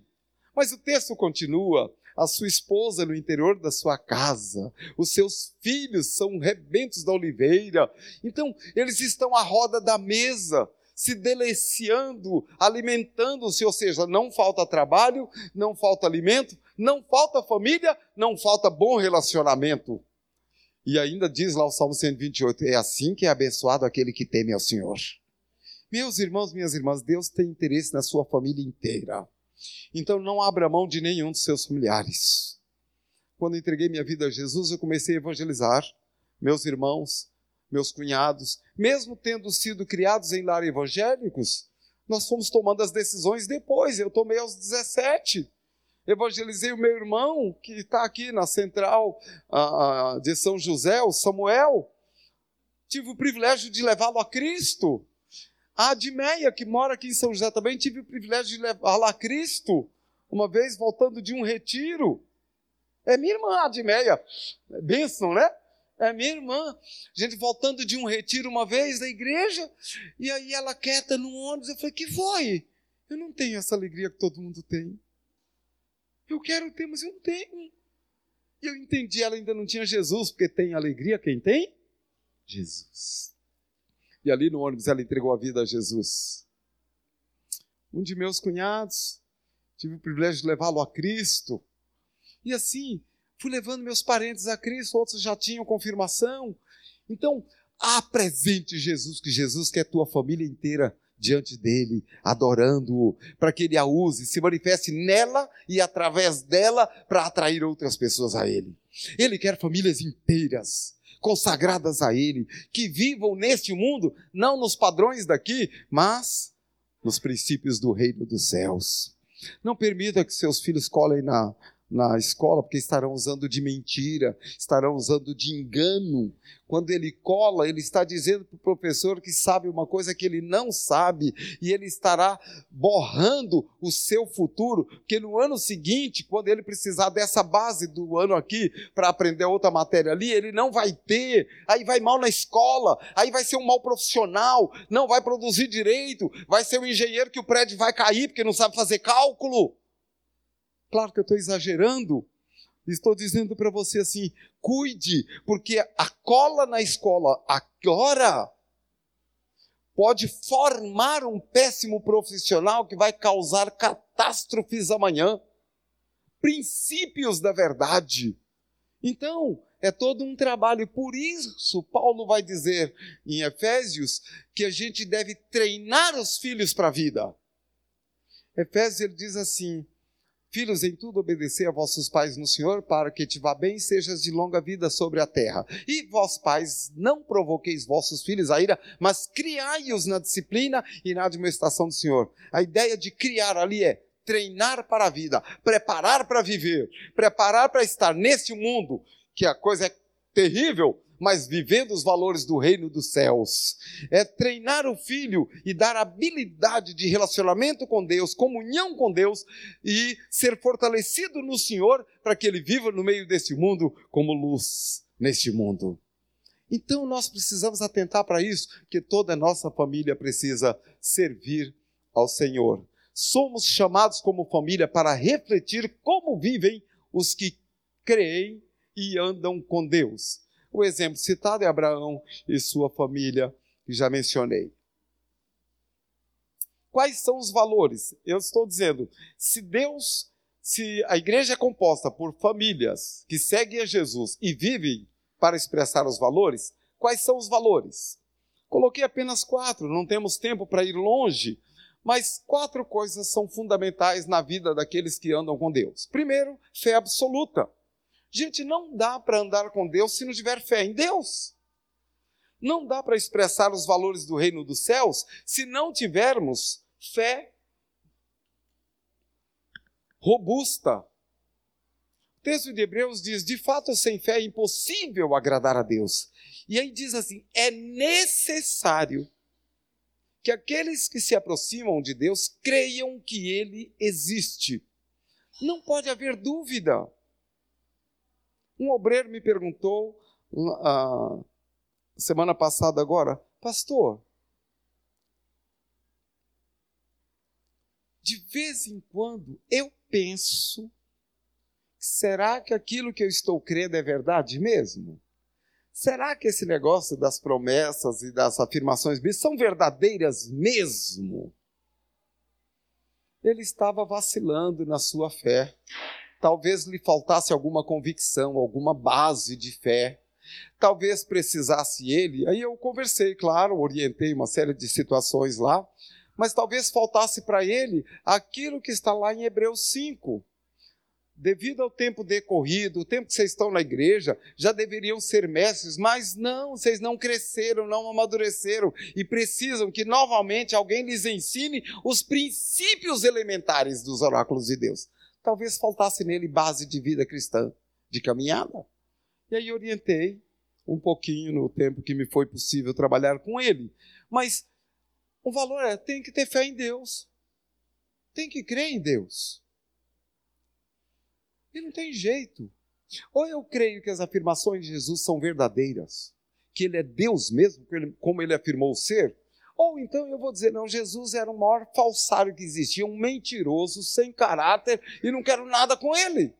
Mas o texto continua: a sua esposa no interior da sua casa, os seus filhos são rebentos da oliveira. Então, eles estão à roda da mesa, se deliciando, alimentando-se, ou seja, não falta trabalho, não falta alimento, não falta família, não falta bom relacionamento. E ainda diz lá o Salmo 128: é assim que é abençoado aquele que teme ao Senhor. Meus irmãos, minhas irmãs, Deus tem interesse na sua família inteira. Então não abra mão de nenhum dos seus familiares. Quando entreguei minha vida a Jesus, eu comecei a evangelizar meus irmãos meus cunhados, mesmo tendo sido criados em lar evangélicos, nós fomos tomando as decisões depois. Eu tomei aos 17. Evangelizei o meu irmão, que está aqui na central uh, de São José, o Samuel. Tive o privilégio de levá-lo a Cristo. A Admeia, que mora aqui em São José também, tive o privilégio de levá-la a Cristo, uma vez voltando de um retiro. É minha irmã, Admeia. É bênção, né? É minha irmã. A gente voltando de um retiro uma vez da igreja, e aí ela quieta no ônibus. Eu falei: que foi? Eu não tenho essa alegria que todo mundo tem. Eu quero ter, mas eu não tenho. E eu entendi, ela ainda não tinha Jesus, porque tem alegria quem tem? Jesus. E ali no ônibus ela entregou a vida a Jesus. Um de meus cunhados, tive o privilégio de levá-lo a Cristo. E assim, fui levando meus parentes a Cristo, outros já tinham confirmação. Então, apresente Jesus, que Jesus quer tua família inteira diante dele, adorando-o, para que ele a use, se manifeste nela e através dela para atrair outras pessoas a ele. Ele quer famílias inteiras, consagradas a ele, que vivam neste mundo, não nos padrões daqui, mas nos princípios do reino dos céus. Não permita que seus filhos colhem na na escola, porque estarão usando de mentira, estarão usando de engano. Quando ele cola, ele está dizendo para o professor que sabe uma coisa que ele não sabe, e ele estará borrando o seu futuro, porque no ano seguinte, quando ele precisar dessa base do ano aqui para aprender outra matéria ali, ele não vai ter, aí vai mal na escola, aí vai ser um mau profissional, não vai produzir direito, vai ser um engenheiro que o prédio vai cair porque não sabe fazer cálculo. Claro que eu estou exagerando. Estou dizendo para você assim: cuide, porque a cola na escola agora pode formar um péssimo profissional que vai causar catástrofes amanhã. Princípios da verdade. Então, é todo um trabalho. Por isso, Paulo vai dizer em Efésios que a gente deve treinar os filhos para a vida. Efésios ele diz assim: Filhos, em tudo obedecer a vossos pais no Senhor, para que te vá bem e sejas de longa vida sobre a terra. E vós, pais, não provoqueis vossos filhos a ira, mas criai-os na disciplina e na administração do Senhor. A ideia de criar ali é treinar para a vida, preparar para viver, preparar para estar nesse mundo, que a coisa é terrível, mas vivendo os valores do reino dos céus. É treinar o filho e dar habilidade de relacionamento com Deus, comunhão com Deus e ser fortalecido no Senhor para que ele viva no meio desse mundo como luz neste mundo. Então nós precisamos atentar para isso, que toda a nossa família precisa servir ao Senhor. Somos chamados como família para refletir como vivem os que creem e andam com Deus. O exemplo citado é Abraão e sua família, que já mencionei. Quais são os valores? Eu estou dizendo, se Deus, se a igreja é composta por famílias que seguem a Jesus e vivem para expressar os valores, quais são os valores? Coloquei apenas quatro, não temos tempo para ir longe, mas quatro coisas são fundamentais na vida daqueles que andam com Deus. Primeiro, fé absoluta. Gente, não dá para andar com Deus se não tiver fé em Deus. Não dá para expressar os valores do reino dos céus se não tivermos fé robusta. O texto de Hebreus diz: de fato, sem fé é impossível agradar a Deus. E aí diz assim: é necessário que aqueles que se aproximam de Deus creiam que Ele existe. Não pode haver dúvida. Um obreiro me perguntou uh, semana passada agora, pastor, de vez em quando eu penso, será que aquilo que eu estou crendo é verdade mesmo? Será que esse negócio das promessas e das afirmações são verdadeiras mesmo? Ele estava vacilando na sua fé talvez lhe faltasse alguma convicção, alguma base de fé. Talvez precisasse ele, aí eu conversei, claro, orientei uma série de situações lá, mas talvez faltasse para ele aquilo que está lá em Hebreus 5. devido ao tempo decorrido, o tempo que vocês estão na igreja, já deveriam ser mestres, mas não, vocês não cresceram, não amadureceram e precisam que novamente alguém lhes ensine os princípios elementares dos oráculos de Deus. Talvez faltasse nele base de vida cristã, de caminhada. E aí orientei um pouquinho no tempo que me foi possível trabalhar com ele. Mas o valor é: tem que ter fé em Deus, tem que crer em Deus. E não tem jeito. Ou eu creio que as afirmações de Jesus são verdadeiras, que ele é Deus mesmo, como ele afirmou ser, ou então eu vou dizer, não, Jesus era o maior falsário que existia, um mentiroso, sem caráter, e não quero nada com ele.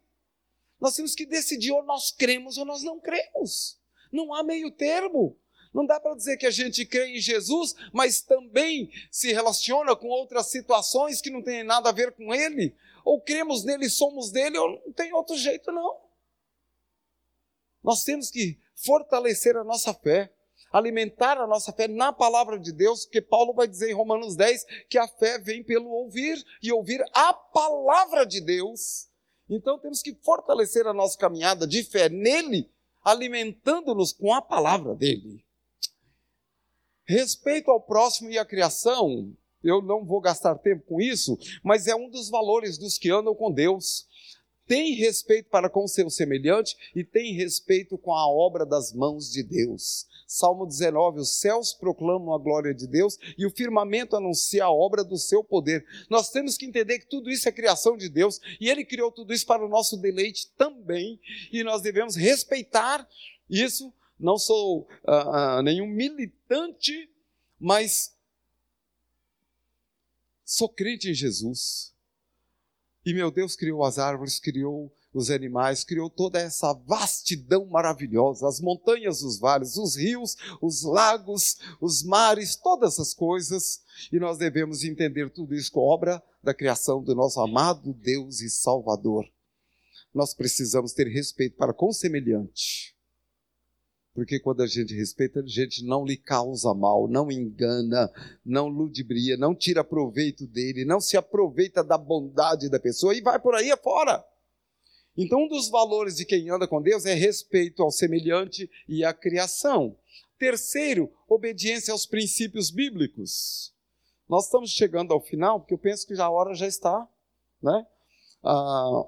Nós temos que decidir ou nós cremos ou nós não cremos. Não há meio termo. Não dá para dizer que a gente crê em Jesus, mas também se relaciona com outras situações que não têm nada a ver com ele ou cremos nele somos dele, ou não tem outro jeito, não. Nós temos que fortalecer a nossa fé, alimentar a nossa fé na palavra de Deus, porque Paulo vai dizer em Romanos 10 que a fé vem pelo ouvir e ouvir a palavra de Deus. Então temos que fortalecer a nossa caminhada de fé nele, alimentando-nos com a palavra dele. Respeito ao próximo e à criação, eu não vou gastar tempo com isso, mas é um dos valores dos que andam com Deus. Tem respeito para com seu semelhante e tem respeito com a obra das mãos de Deus. Salmo 19: Os céus proclamam a glória de Deus e o firmamento anuncia a obra do seu poder. Nós temos que entender que tudo isso é criação de Deus e Ele criou tudo isso para o nosso deleite também, e nós devemos respeitar isso. Não sou uh, uh, nenhum militante, mas Sou crente em Jesus. E meu Deus criou as árvores, criou os animais, criou toda essa vastidão maravilhosa, as montanhas, os vales, os rios, os lagos, os mares, todas as coisas. E nós devemos entender tudo isso como obra da criação do nosso amado Deus e Salvador. Nós precisamos ter respeito para com semelhante. Porque quando a gente respeita, a gente não lhe causa mal, não engana, não ludibria, não tira proveito dele, não se aproveita da bondade da pessoa e vai por aí afora. Então, um dos valores de quem anda com Deus é respeito ao semelhante e à criação. Terceiro, obediência aos princípios bíblicos. Nós estamos chegando ao final, porque eu penso que já a hora já está, né? Ah,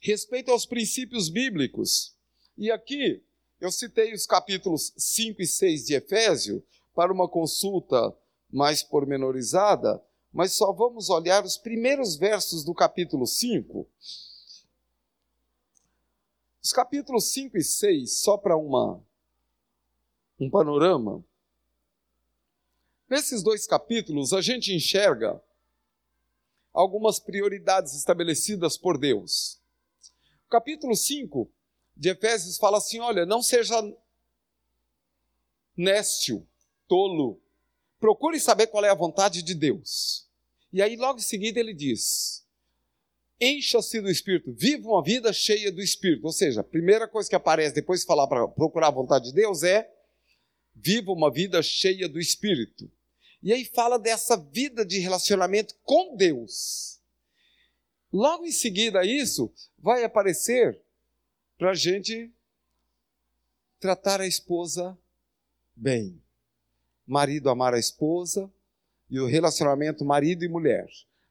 respeito aos princípios bíblicos. E aqui eu citei os capítulos 5 e 6 de Efésio para uma consulta mais pormenorizada, mas só vamos olhar os primeiros versos do capítulo 5. Os capítulos 5 e 6, só para uma um panorama. Nesses dois capítulos, a gente enxerga algumas prioridades estabelecidas por Deus. O capítulo 5 de Efésios fala assim: olha, não seja nécio, tolo, procure saber qual é a vontade de Deus. E aí, logo em seguida, ele diz: encha-se do Espírito, viva uma vida cheia do Espírito. Ou seja, a primeira coisa que aparece depois de falar para procurar a vontade de Deus é: viva uma vida cheia do Espírito. E aí fala dessa vida de relacionamento com Deus. Logo em seguida isso, vai aparecer para a gente tratar a esposa bem. Marido amar a esposa e o relacionamento marido e mulher.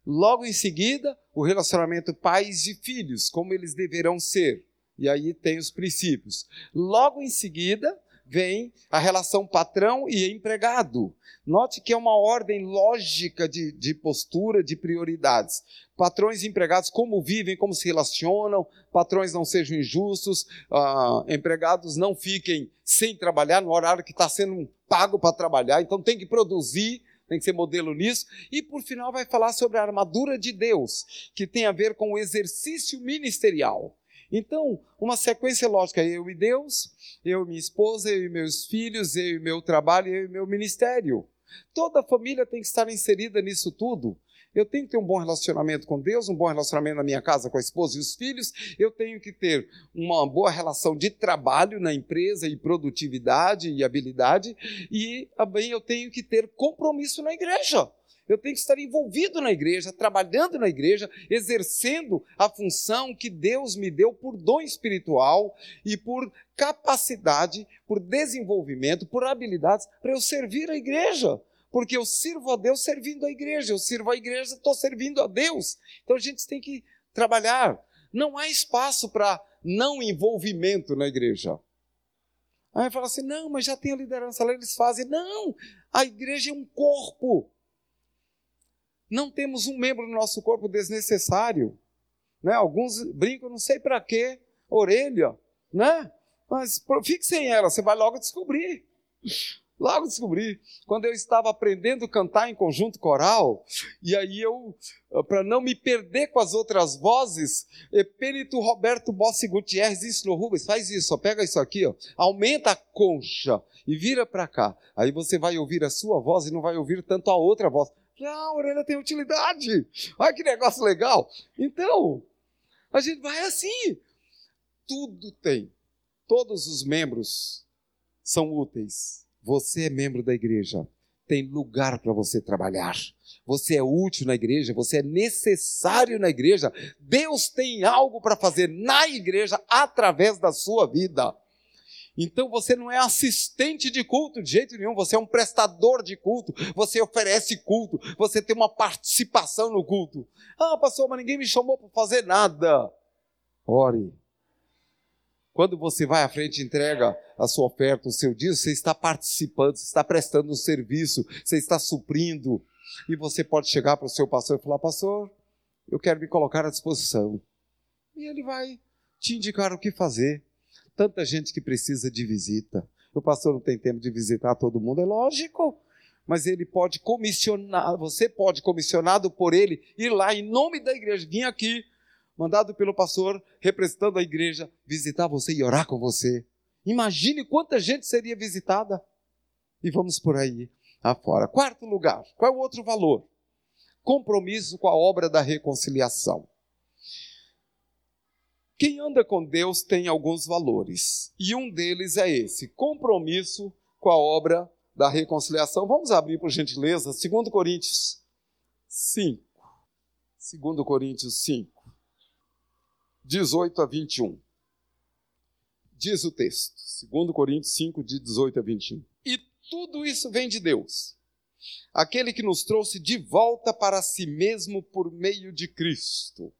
Logo em seguida, o relacionamento pais e filhos, como eles deverão ser. E aí tem os princípios. Logo em seguida, vem a relação patrão e empregado. Note que é uma ordem lógica de, de postura, de prioridades. Patrões e empregados, como vivem, como se relacionam, patrões não sejam injustos, ah, empregados não fiquem sem trabalhar no horário que está sendo pago para trabalhar, então tem que produzir, tem que ser modelo nisso. E por final vai falar sobre a armadura de Deus, que tem a ver com o exercício ministerial. Então, uma sequência lógica: eu e Deus, eu e minha esposa, eu e meus filhos, eu e meu trabalho, eu e meu ministério. Toda a família tem que estar inserida nisso tudo. Eu tenho que ter um bom relacionamento com Deus, um bom relacionamento na minha casa com a esposa e os filhos. Eu tenho que ter uma boa relação de trabalho na empresa e produtividade e habilidade. E também eu tenho que ter compromisso na igreja. Eu tenho que estar envolvido na igreja, trabalhando na igreja, exercendo a função que Deus me deu por dom espiritual e por capacidade, por desenvolvimento, por habilidades para eu servir a igreja. Porque eu sirvo a Deus servindo a igreja, eu sirvo a igreja, estou servindo a Deus. Então a gente tem que trabalhar. Não há espaço para não envolvimento na igreja. Aí fala assim: não, mas já tem a liderança lá, eles fazem. Não, a igreja é um corpo. Não temos um membro do nosso corpo desnecessário. Né? Alguns brincam, não sei para quê, orelha, né? Mas fixem ela, você vai logo descobrir. Logo descobri, quando eu estava aprendendo a cantar em conjunto coral, e aí eu, eh, para não me perder com as outras vozes, Epênito Roberto Bossi Gutierrez disse no Rubens, faz isso, ó, pega isso aqui, ó, aumenta a concha e vira para cá. Aí você vai ouvir a sua voz e não vai ouvir tanto a outra voz. Ah, a orelha tem utilidade. Olha que negócio legal. Então, a gente vai assim. Tudo tem. Todos os membros são úteis você é membro da igreja, tem lugar para você trabalhar. Você é útil na igreja, você é necessário na igreja. Deus tem algo para fazer na igreja através da sua vida. Então você não é assistente de culto de jeito nenhum, você é um prestador de culto, você oferece culto, você tem uma participação no culto. Ah, pastor, mas ninguém me chamou para fazer nada. Ore, quando você vai à frente e entrega a sua oferta, o seu dízimo, você está participando, você está prestando um serviço, você está suprindo. E você pode chegar para o seu pastor e falar: Pastor, eu quero me colocar à disposição. E ele vai te indicar o que fazer. Tanta gente que precisa de visita. O pastor não tem tempo de visitar todo mundo, é lógico. Mas ele pode comissionar, você pode, comissionado por ele, ir lá em nome da igreja, vir aqui mandado pelo pastor, representando a igreja, visitar você e orar com você. Imagine quanta gente seria visitada. E vamos por aí afora. Quarto lugar, qual é o outro valor? Compromisso com a obra da reconciliação. Quem anda com Deus tem alguns valores, e um deles é esse: compromisso com a obra da reconciliação. Vamos abrir, por gentileza, 2 Coríntios 5. 2 Coríntios 5. 18 a 21. Diz o texto, 2 Coríntios 5, de 18 a 21. E tudo isso vem de Deus, aquele que nos trouxe de volta para si mesmo por meio de Cristo,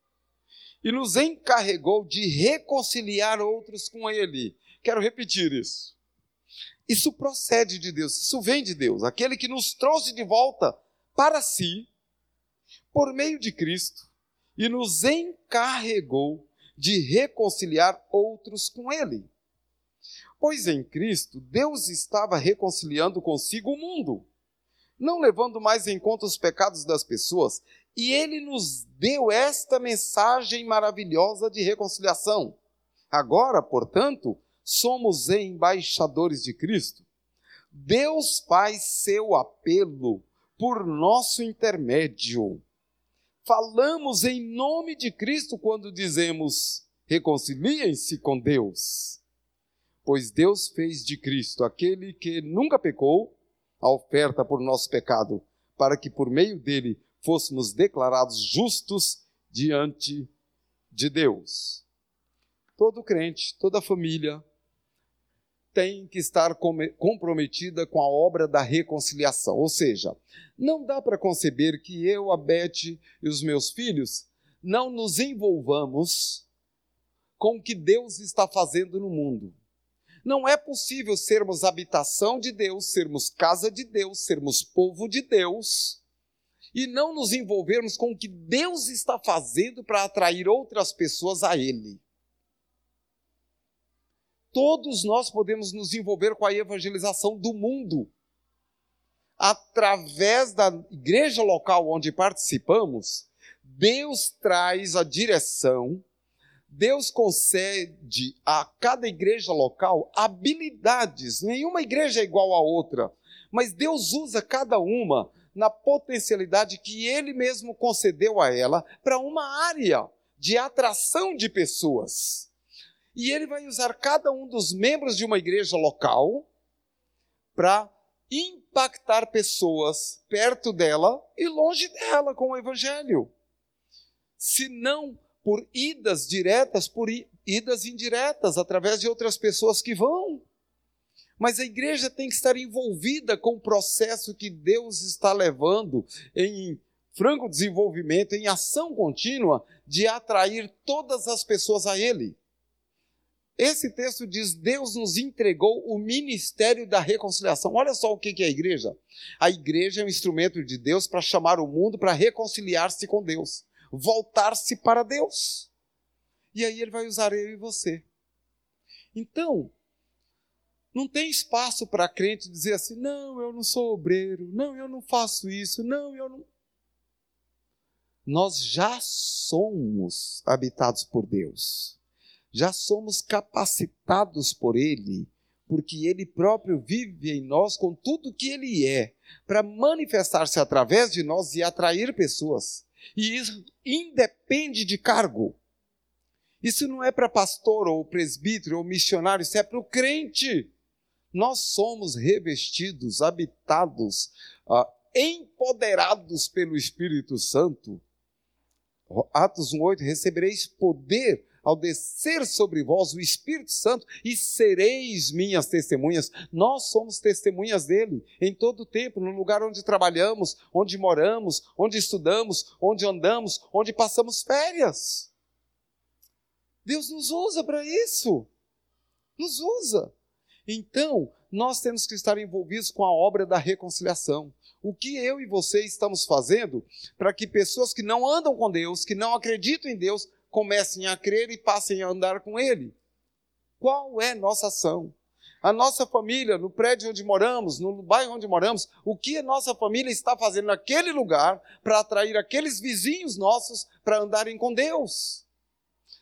e nos encarregou de reconciliar outros com Ele. Quero repetir isso. Isso procede de Deus, isso vem de Deus, aquele que nos trouxe de volta para si, por meio de Cristo, e nos encarregou de reconciliar outros com Ele. Pois em Cristo, Deus estava reconciliando consigo o mundo, não levando mais em conta os pecados das pessoas, e Ele nos deu esta mensagem maravilhosa de reconciliação. Agora, portanto, somos embaixadores de Cristo. Deus faz seu apelo por nosso intermédio falamos em nome de Cristo quando dizemos reconciliem-se com Deus. Pois Deus fez de Cristo aquele que nunca pecou a oferta por nosso pecado, para que por meio dele fôssemos declarados justos diante de Deus. Todo crente, toda família tem que estar comprometida com a obra da reconciliação. Ou seja, não dá para conceber que eu, a Beth e os meus filhos não nos envolvamos com o que Deus está fazendo no mundo. Não é possível sermos habitação de Deus, sermos casa de Deus, sermos povo de Deus e não nos envolvermos com o que Deus está fazendo para atrair outras pessoas a Ele todos nós podemos nos envolver com a evangelização do mundo. Através da igreja local onde participamos, Deus traz a direção, Deus concede a cada igreja local habilidades. Nenhuma igreja é igual à outra, mas Deus usa cada uma na potencialidade que Ele mesmo concedeu a ela para uma área de atração de pessoas e ele vai usar cada um dos membros de uma igreja local para impactar pessoas perto dela e longe dela com o evangelho. Se não por idas diretas, por idas indiretas, através de outras pessoas que vão. Mas a igreja tem que estar envolvida com o processo que Deus está levando em franco desenvolvimento, em ação contínua de atrair todas as pessoas a Ele. Esse texto diz: Deus nos entregou o ministério da reconciliação. Olha só o que é a igreja. A igreja é um instrumento de Deus para chamar o mundo para reconciliar-se com Deus, voltar-se para Deus. E aí ele vai usar eu e você. Então, não tem espaço para crente dizer assim: não, eu não sou obreiro, não, eu não faço isso, não, eu não. Nós já somos habitados por Deus já somos capacitados por Ele, porque Ele próprio vive em nós com tudo que Ele é, para manifestar-se através de nós e atrair pessoas. E isso independe de cargo. Isso não é para pastor ou presbítero ou missionário, isso é para o crente. Nós somos revestidos, habitados, uh, empoderados pelo Espírito Santo. Atos 1,8: recebereis poder ao descer sobre vós o Espírito Santo e sereis minhas testemunhas. Nós somos testemunhas dele em todo o tempo, no lugar onde trabalhamos, onde moramos, onde estudamos, onde andamos, onde passamos férias. Deus nos usa para isso. Nos usa. Então, nós temos que estar envolvidos com a obra da reconciliação. O que eu e você estamos fazendo para que pessoas que não andam com Deus, que não acreditam em Deus, comecem a crer e passem a andar com Ele. Qual é nossa ação? A nossa família, no prédio onde moramos, no bairro onde moramos, o que a nossa família está fazendo naquele lugar para atrair aqueles vizinhos nossos para andarem com Deus?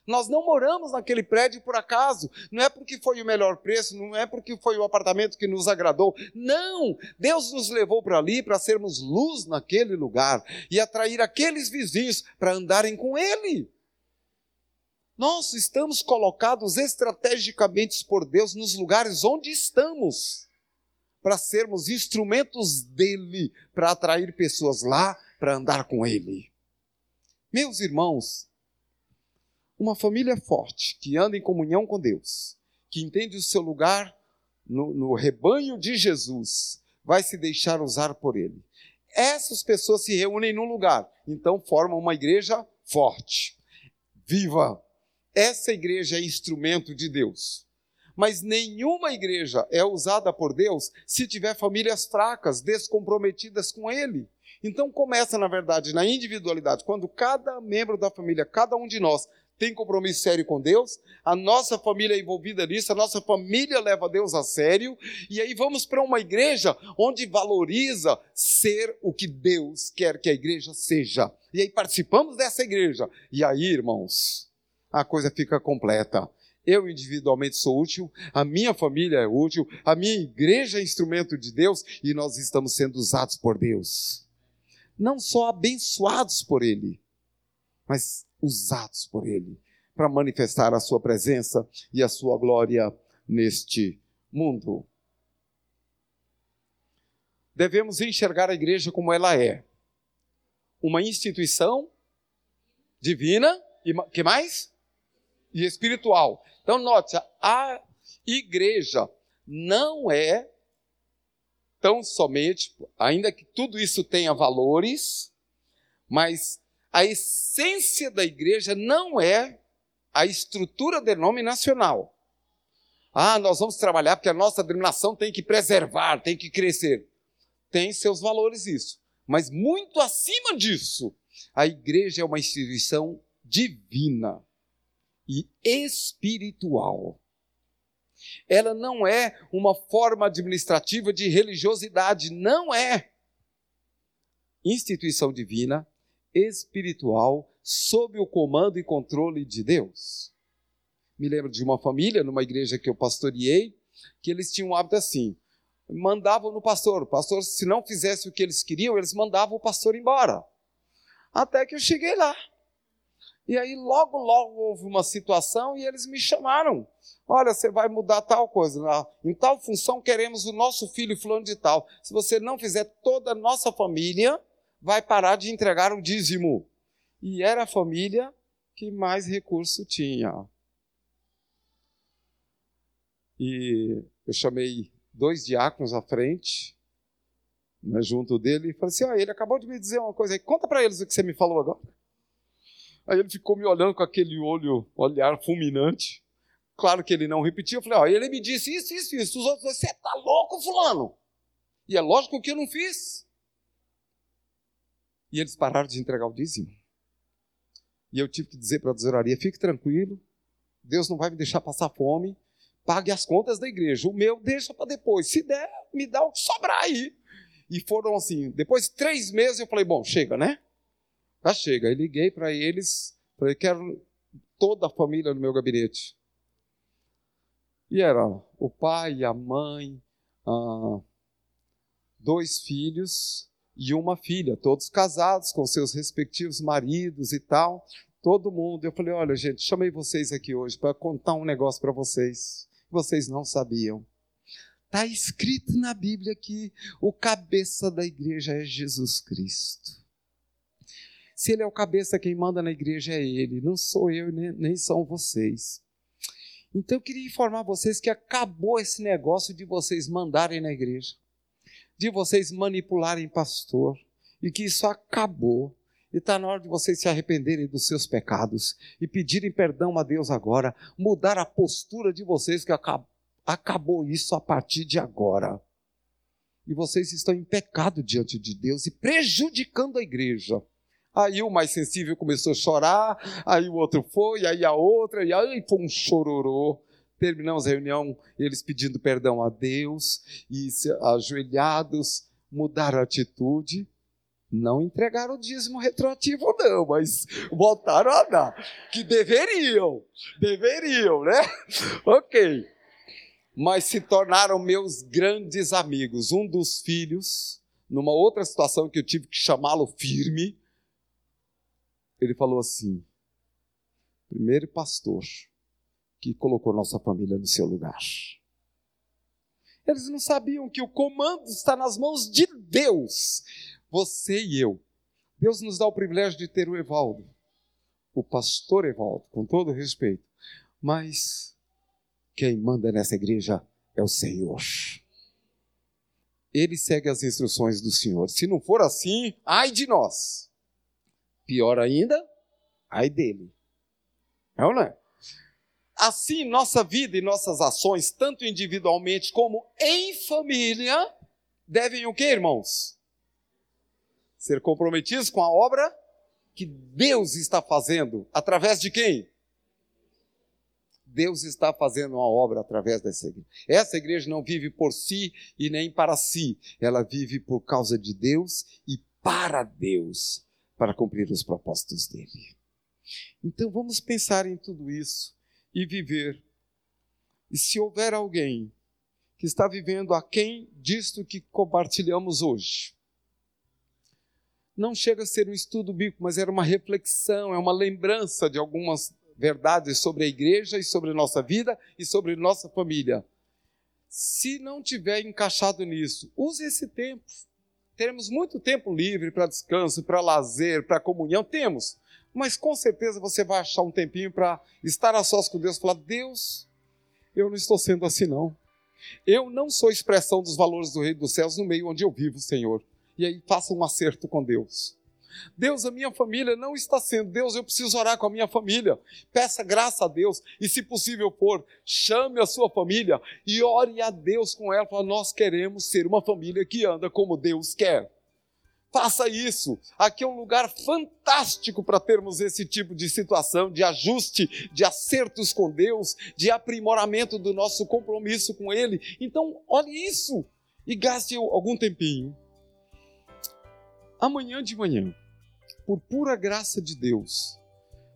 Nós não moramos naquele prédio por acaso, não é porque foi o melhor preço, não é porque foi o apartamento que nos agradou. Não! Deus nos levou para ali para sermos luz naquele lugar e atrair aqueles vizinhos para andarem com Ele. Nós estamos colocados estrategicamente por Deus nos lugares onde estamos, para sermos instrumentos dele, para atrair pessoas lá, para andar com ele. Meus irmãos, uma família forte, que anda em comunhão com Deus, que entende o seu lugar no, no rebanho de Jesus, vai se deixar usar por ele. Essas pessoas se reúnem num lugar, então formam uma igreja forte, viva, essa igreja é instrumento de Deus. Mas nenhuma igreja é usada por Deus se tiver famílias fracas, descomprometidas com Ele. Então começa, na verdade, na individualidade. Quando cada membro da família, cada um de nós, tem compromisso sério com Deus, a nossa família é envolvida nisso, a nossa família leva Deus a sério, e aí vamos para uma igreja onde valoriza ser o que Deus quer que a igreja seja. E aí participamos dessa igreja. E aí, irmãos, a coisa fica completa. Eu individualmente sou útil, a minha família é útil, a minha igreja é instrumento de Deus e nós estamos sendo usados por Deus. Não só abençoados por Ele, mas usados por Ele para manifestar a Sua presença e a Sua glória neste mundo. Devemos enxergar a igreja como ela é: uma instituição divina e que mais? E espiritual. Então, note, a igreja não é tão somente, ainda que tudo isso tenha valores, mas a essência da igreja não é a estrutura denominacional. Ah, nós vamos trabalhar porque a nossa denominação tem que preservar, tem que crescer. Tem seus valores isso. Mas muito acima disso, a igreja é uma instituição divina e espiritual. Ela não é uma forma administrativa de religiosidade, não é. Instituição divina, espiritual, sob o comando e controle de Deus. Me lembro de uma família, numa igreja que eu pastoreei, que eles tinham um hábito assim: mandavam no pastor. O pastor, se não fizesse o que eles queriam, eles mandavam o pastor embora. Até que eu cheguei lá. E aí, logo, logo houve uma situação e eles me chamaram. Olha, você vai mudar tal coisa. Em tal função, queremos o nosso filho fulano de tal. Se você não fizer, toda a nossa família vai parar de entregar o dízimo. E era a família que mais recurso tinha. E eu chamei dois diáconos à frente, né, junto dele, e falei assim: ah, ele acabou de me dizer uma coisa aí, conta para eles o que você me falou agora. Aí ele ficou me olhando com aquele olho, olhar fulminante. Claro que ele não repetiu. Eu falei: ó, ele me disse isso, isso, isso. Os outros, você tá louco, Fulano? E é lógico que eu não fiz. E eles pararam de entregar o dízimo. E eu tive que dizer para a tesouraria: fique tranquilo, Deus não vai me deixar passar fome pague as contas da igreja. O meu deixa para depois. Se der, me dá o que sobrar aí. E foram assim. Depois de três meses eu falei, bom, chega, né? Já chega. Aí liguei para eles, falei, quero toda a família no meu gabinete. E era o pai, a mãe, ah, dois filhos e uma filha, todos casados com seus respectivos maridos e tal, todo mundo. Eu falei: olha, gente, chamei vocês aqui hoje para contar um negócio para vocês vocês não sabiam. Está escrito na Bíblia que o cabeça da igreja é Jesus Cristo. Se ele é o cabeça, quem manda na igreja é ele, não sou eu nem, nem são vocês. Então eu queria informar vocês que acabou esse negócio de vocês mandarem na igreja, de vocês manipularem pastor, e que isso acabou. E está na hora de vocês se arrependerem dos seus pecados e pedirem perdão a Deus agora, mudar a postura de vocês, que acabou isso a partir de agora. E vocês estão em pecado diante de Deus e prejudicando a igreja. Aí o mais sensível começou a chorar, aí o outro foi, aí a outra, e aí foi um chororô. Terminamos a reunião, eles pedindo perdão a Deus e ajoelhados, mudaram a atitude não entregaram o dízimo retroativo, não, mas voltaram a dar. Que deveriam, deveriam, né? Ok. Mas se tornaram meus grandes amigos. Um dos filhos, numa outra situação que eu tive que chamá-lo firme, ele falou assim: primeiro pastor que colocou nossa família no seu lugar. Eles não sabiam que o comando está nas mãos de Deus você e eu. Deus nos dá o privilégio de ter o Evaldo, o pastor Evaldo, com todo respeito. Mas quem manda nessa igreja é o Senhor. Ele segue as instruções do Senhor. Se não for assim, ai de nós. Pior ainda, ai dele. É ou não é? Assim, nossa vida e nossas ações, tanto individualmente como em família, devem o que, irmãos? ser comprometidos com a obra que Deus está fazendo. Através de quem? Deus está fazendo uma obra através dessa igreja. Essa igreja não vive por si e nem para si. Ela vive por causa de Deus e para Deus, para cumprir os propósitos dele. Então vamos pensar em tudo isso e viver. E se houver alguém que está vivendo aquém disto que compartilhamos hoje, não chega a ser um estudo bíblico, mas era uma reflexão, é uma lembrança de algumas verdades sobre a igreja e sobre nossa vida e sobre nossa família. Se não tiver encaixado nisso, use esse tempo. Teremos muito tempo livre para descanso, para lazer, para comunhão, temos. Mas com certeza você vai achar um tempinho para estar a sós com Deus e falar: Deus, eu não estou sendo assim não. Eu não sou expressão dos valores do Reino dos Céus no meio onde eu vivo, Senhor e aí faça um acerto com Deus. Deus, a minha família não está sendo. Deus, eu preciso orar com a minha família. Peça graça a Deus. E se possível for, chame a sua família e ore a Deus com ela. Fala, nós queremos ser uma família que anda como Deus quer. Faça isso. Aqui é um lugar fantástico para termos esse tipo de situação, de ajuste, de acertos com Deus, de aprimoramento do nosso compromisso com Ele. Então, olhe isso e gaste algum tempinho Amanhã de manhã, por pura graça de Deus,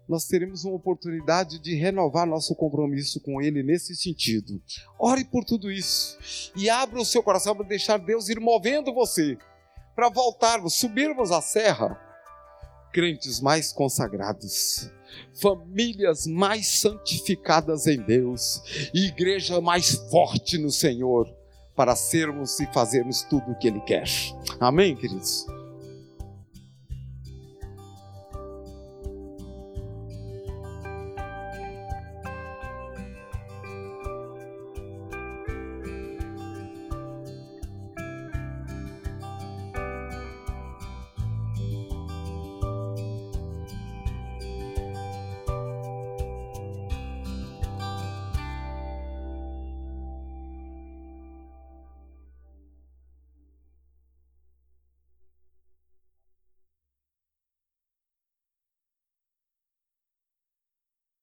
nós teremos uma oportunidade de renovar nosso compromisso com Ele nesse sentido. Ore por tudo isso e abra o seu coração para deixar Deus ir movendo você, para voltarmos, subirmos a serra crentes mais consagrados, famílias mais santificadas em Deus e igreja mais forte no Senhor para sermos e fazermos tudo o que Ele quer. Amém, queridos?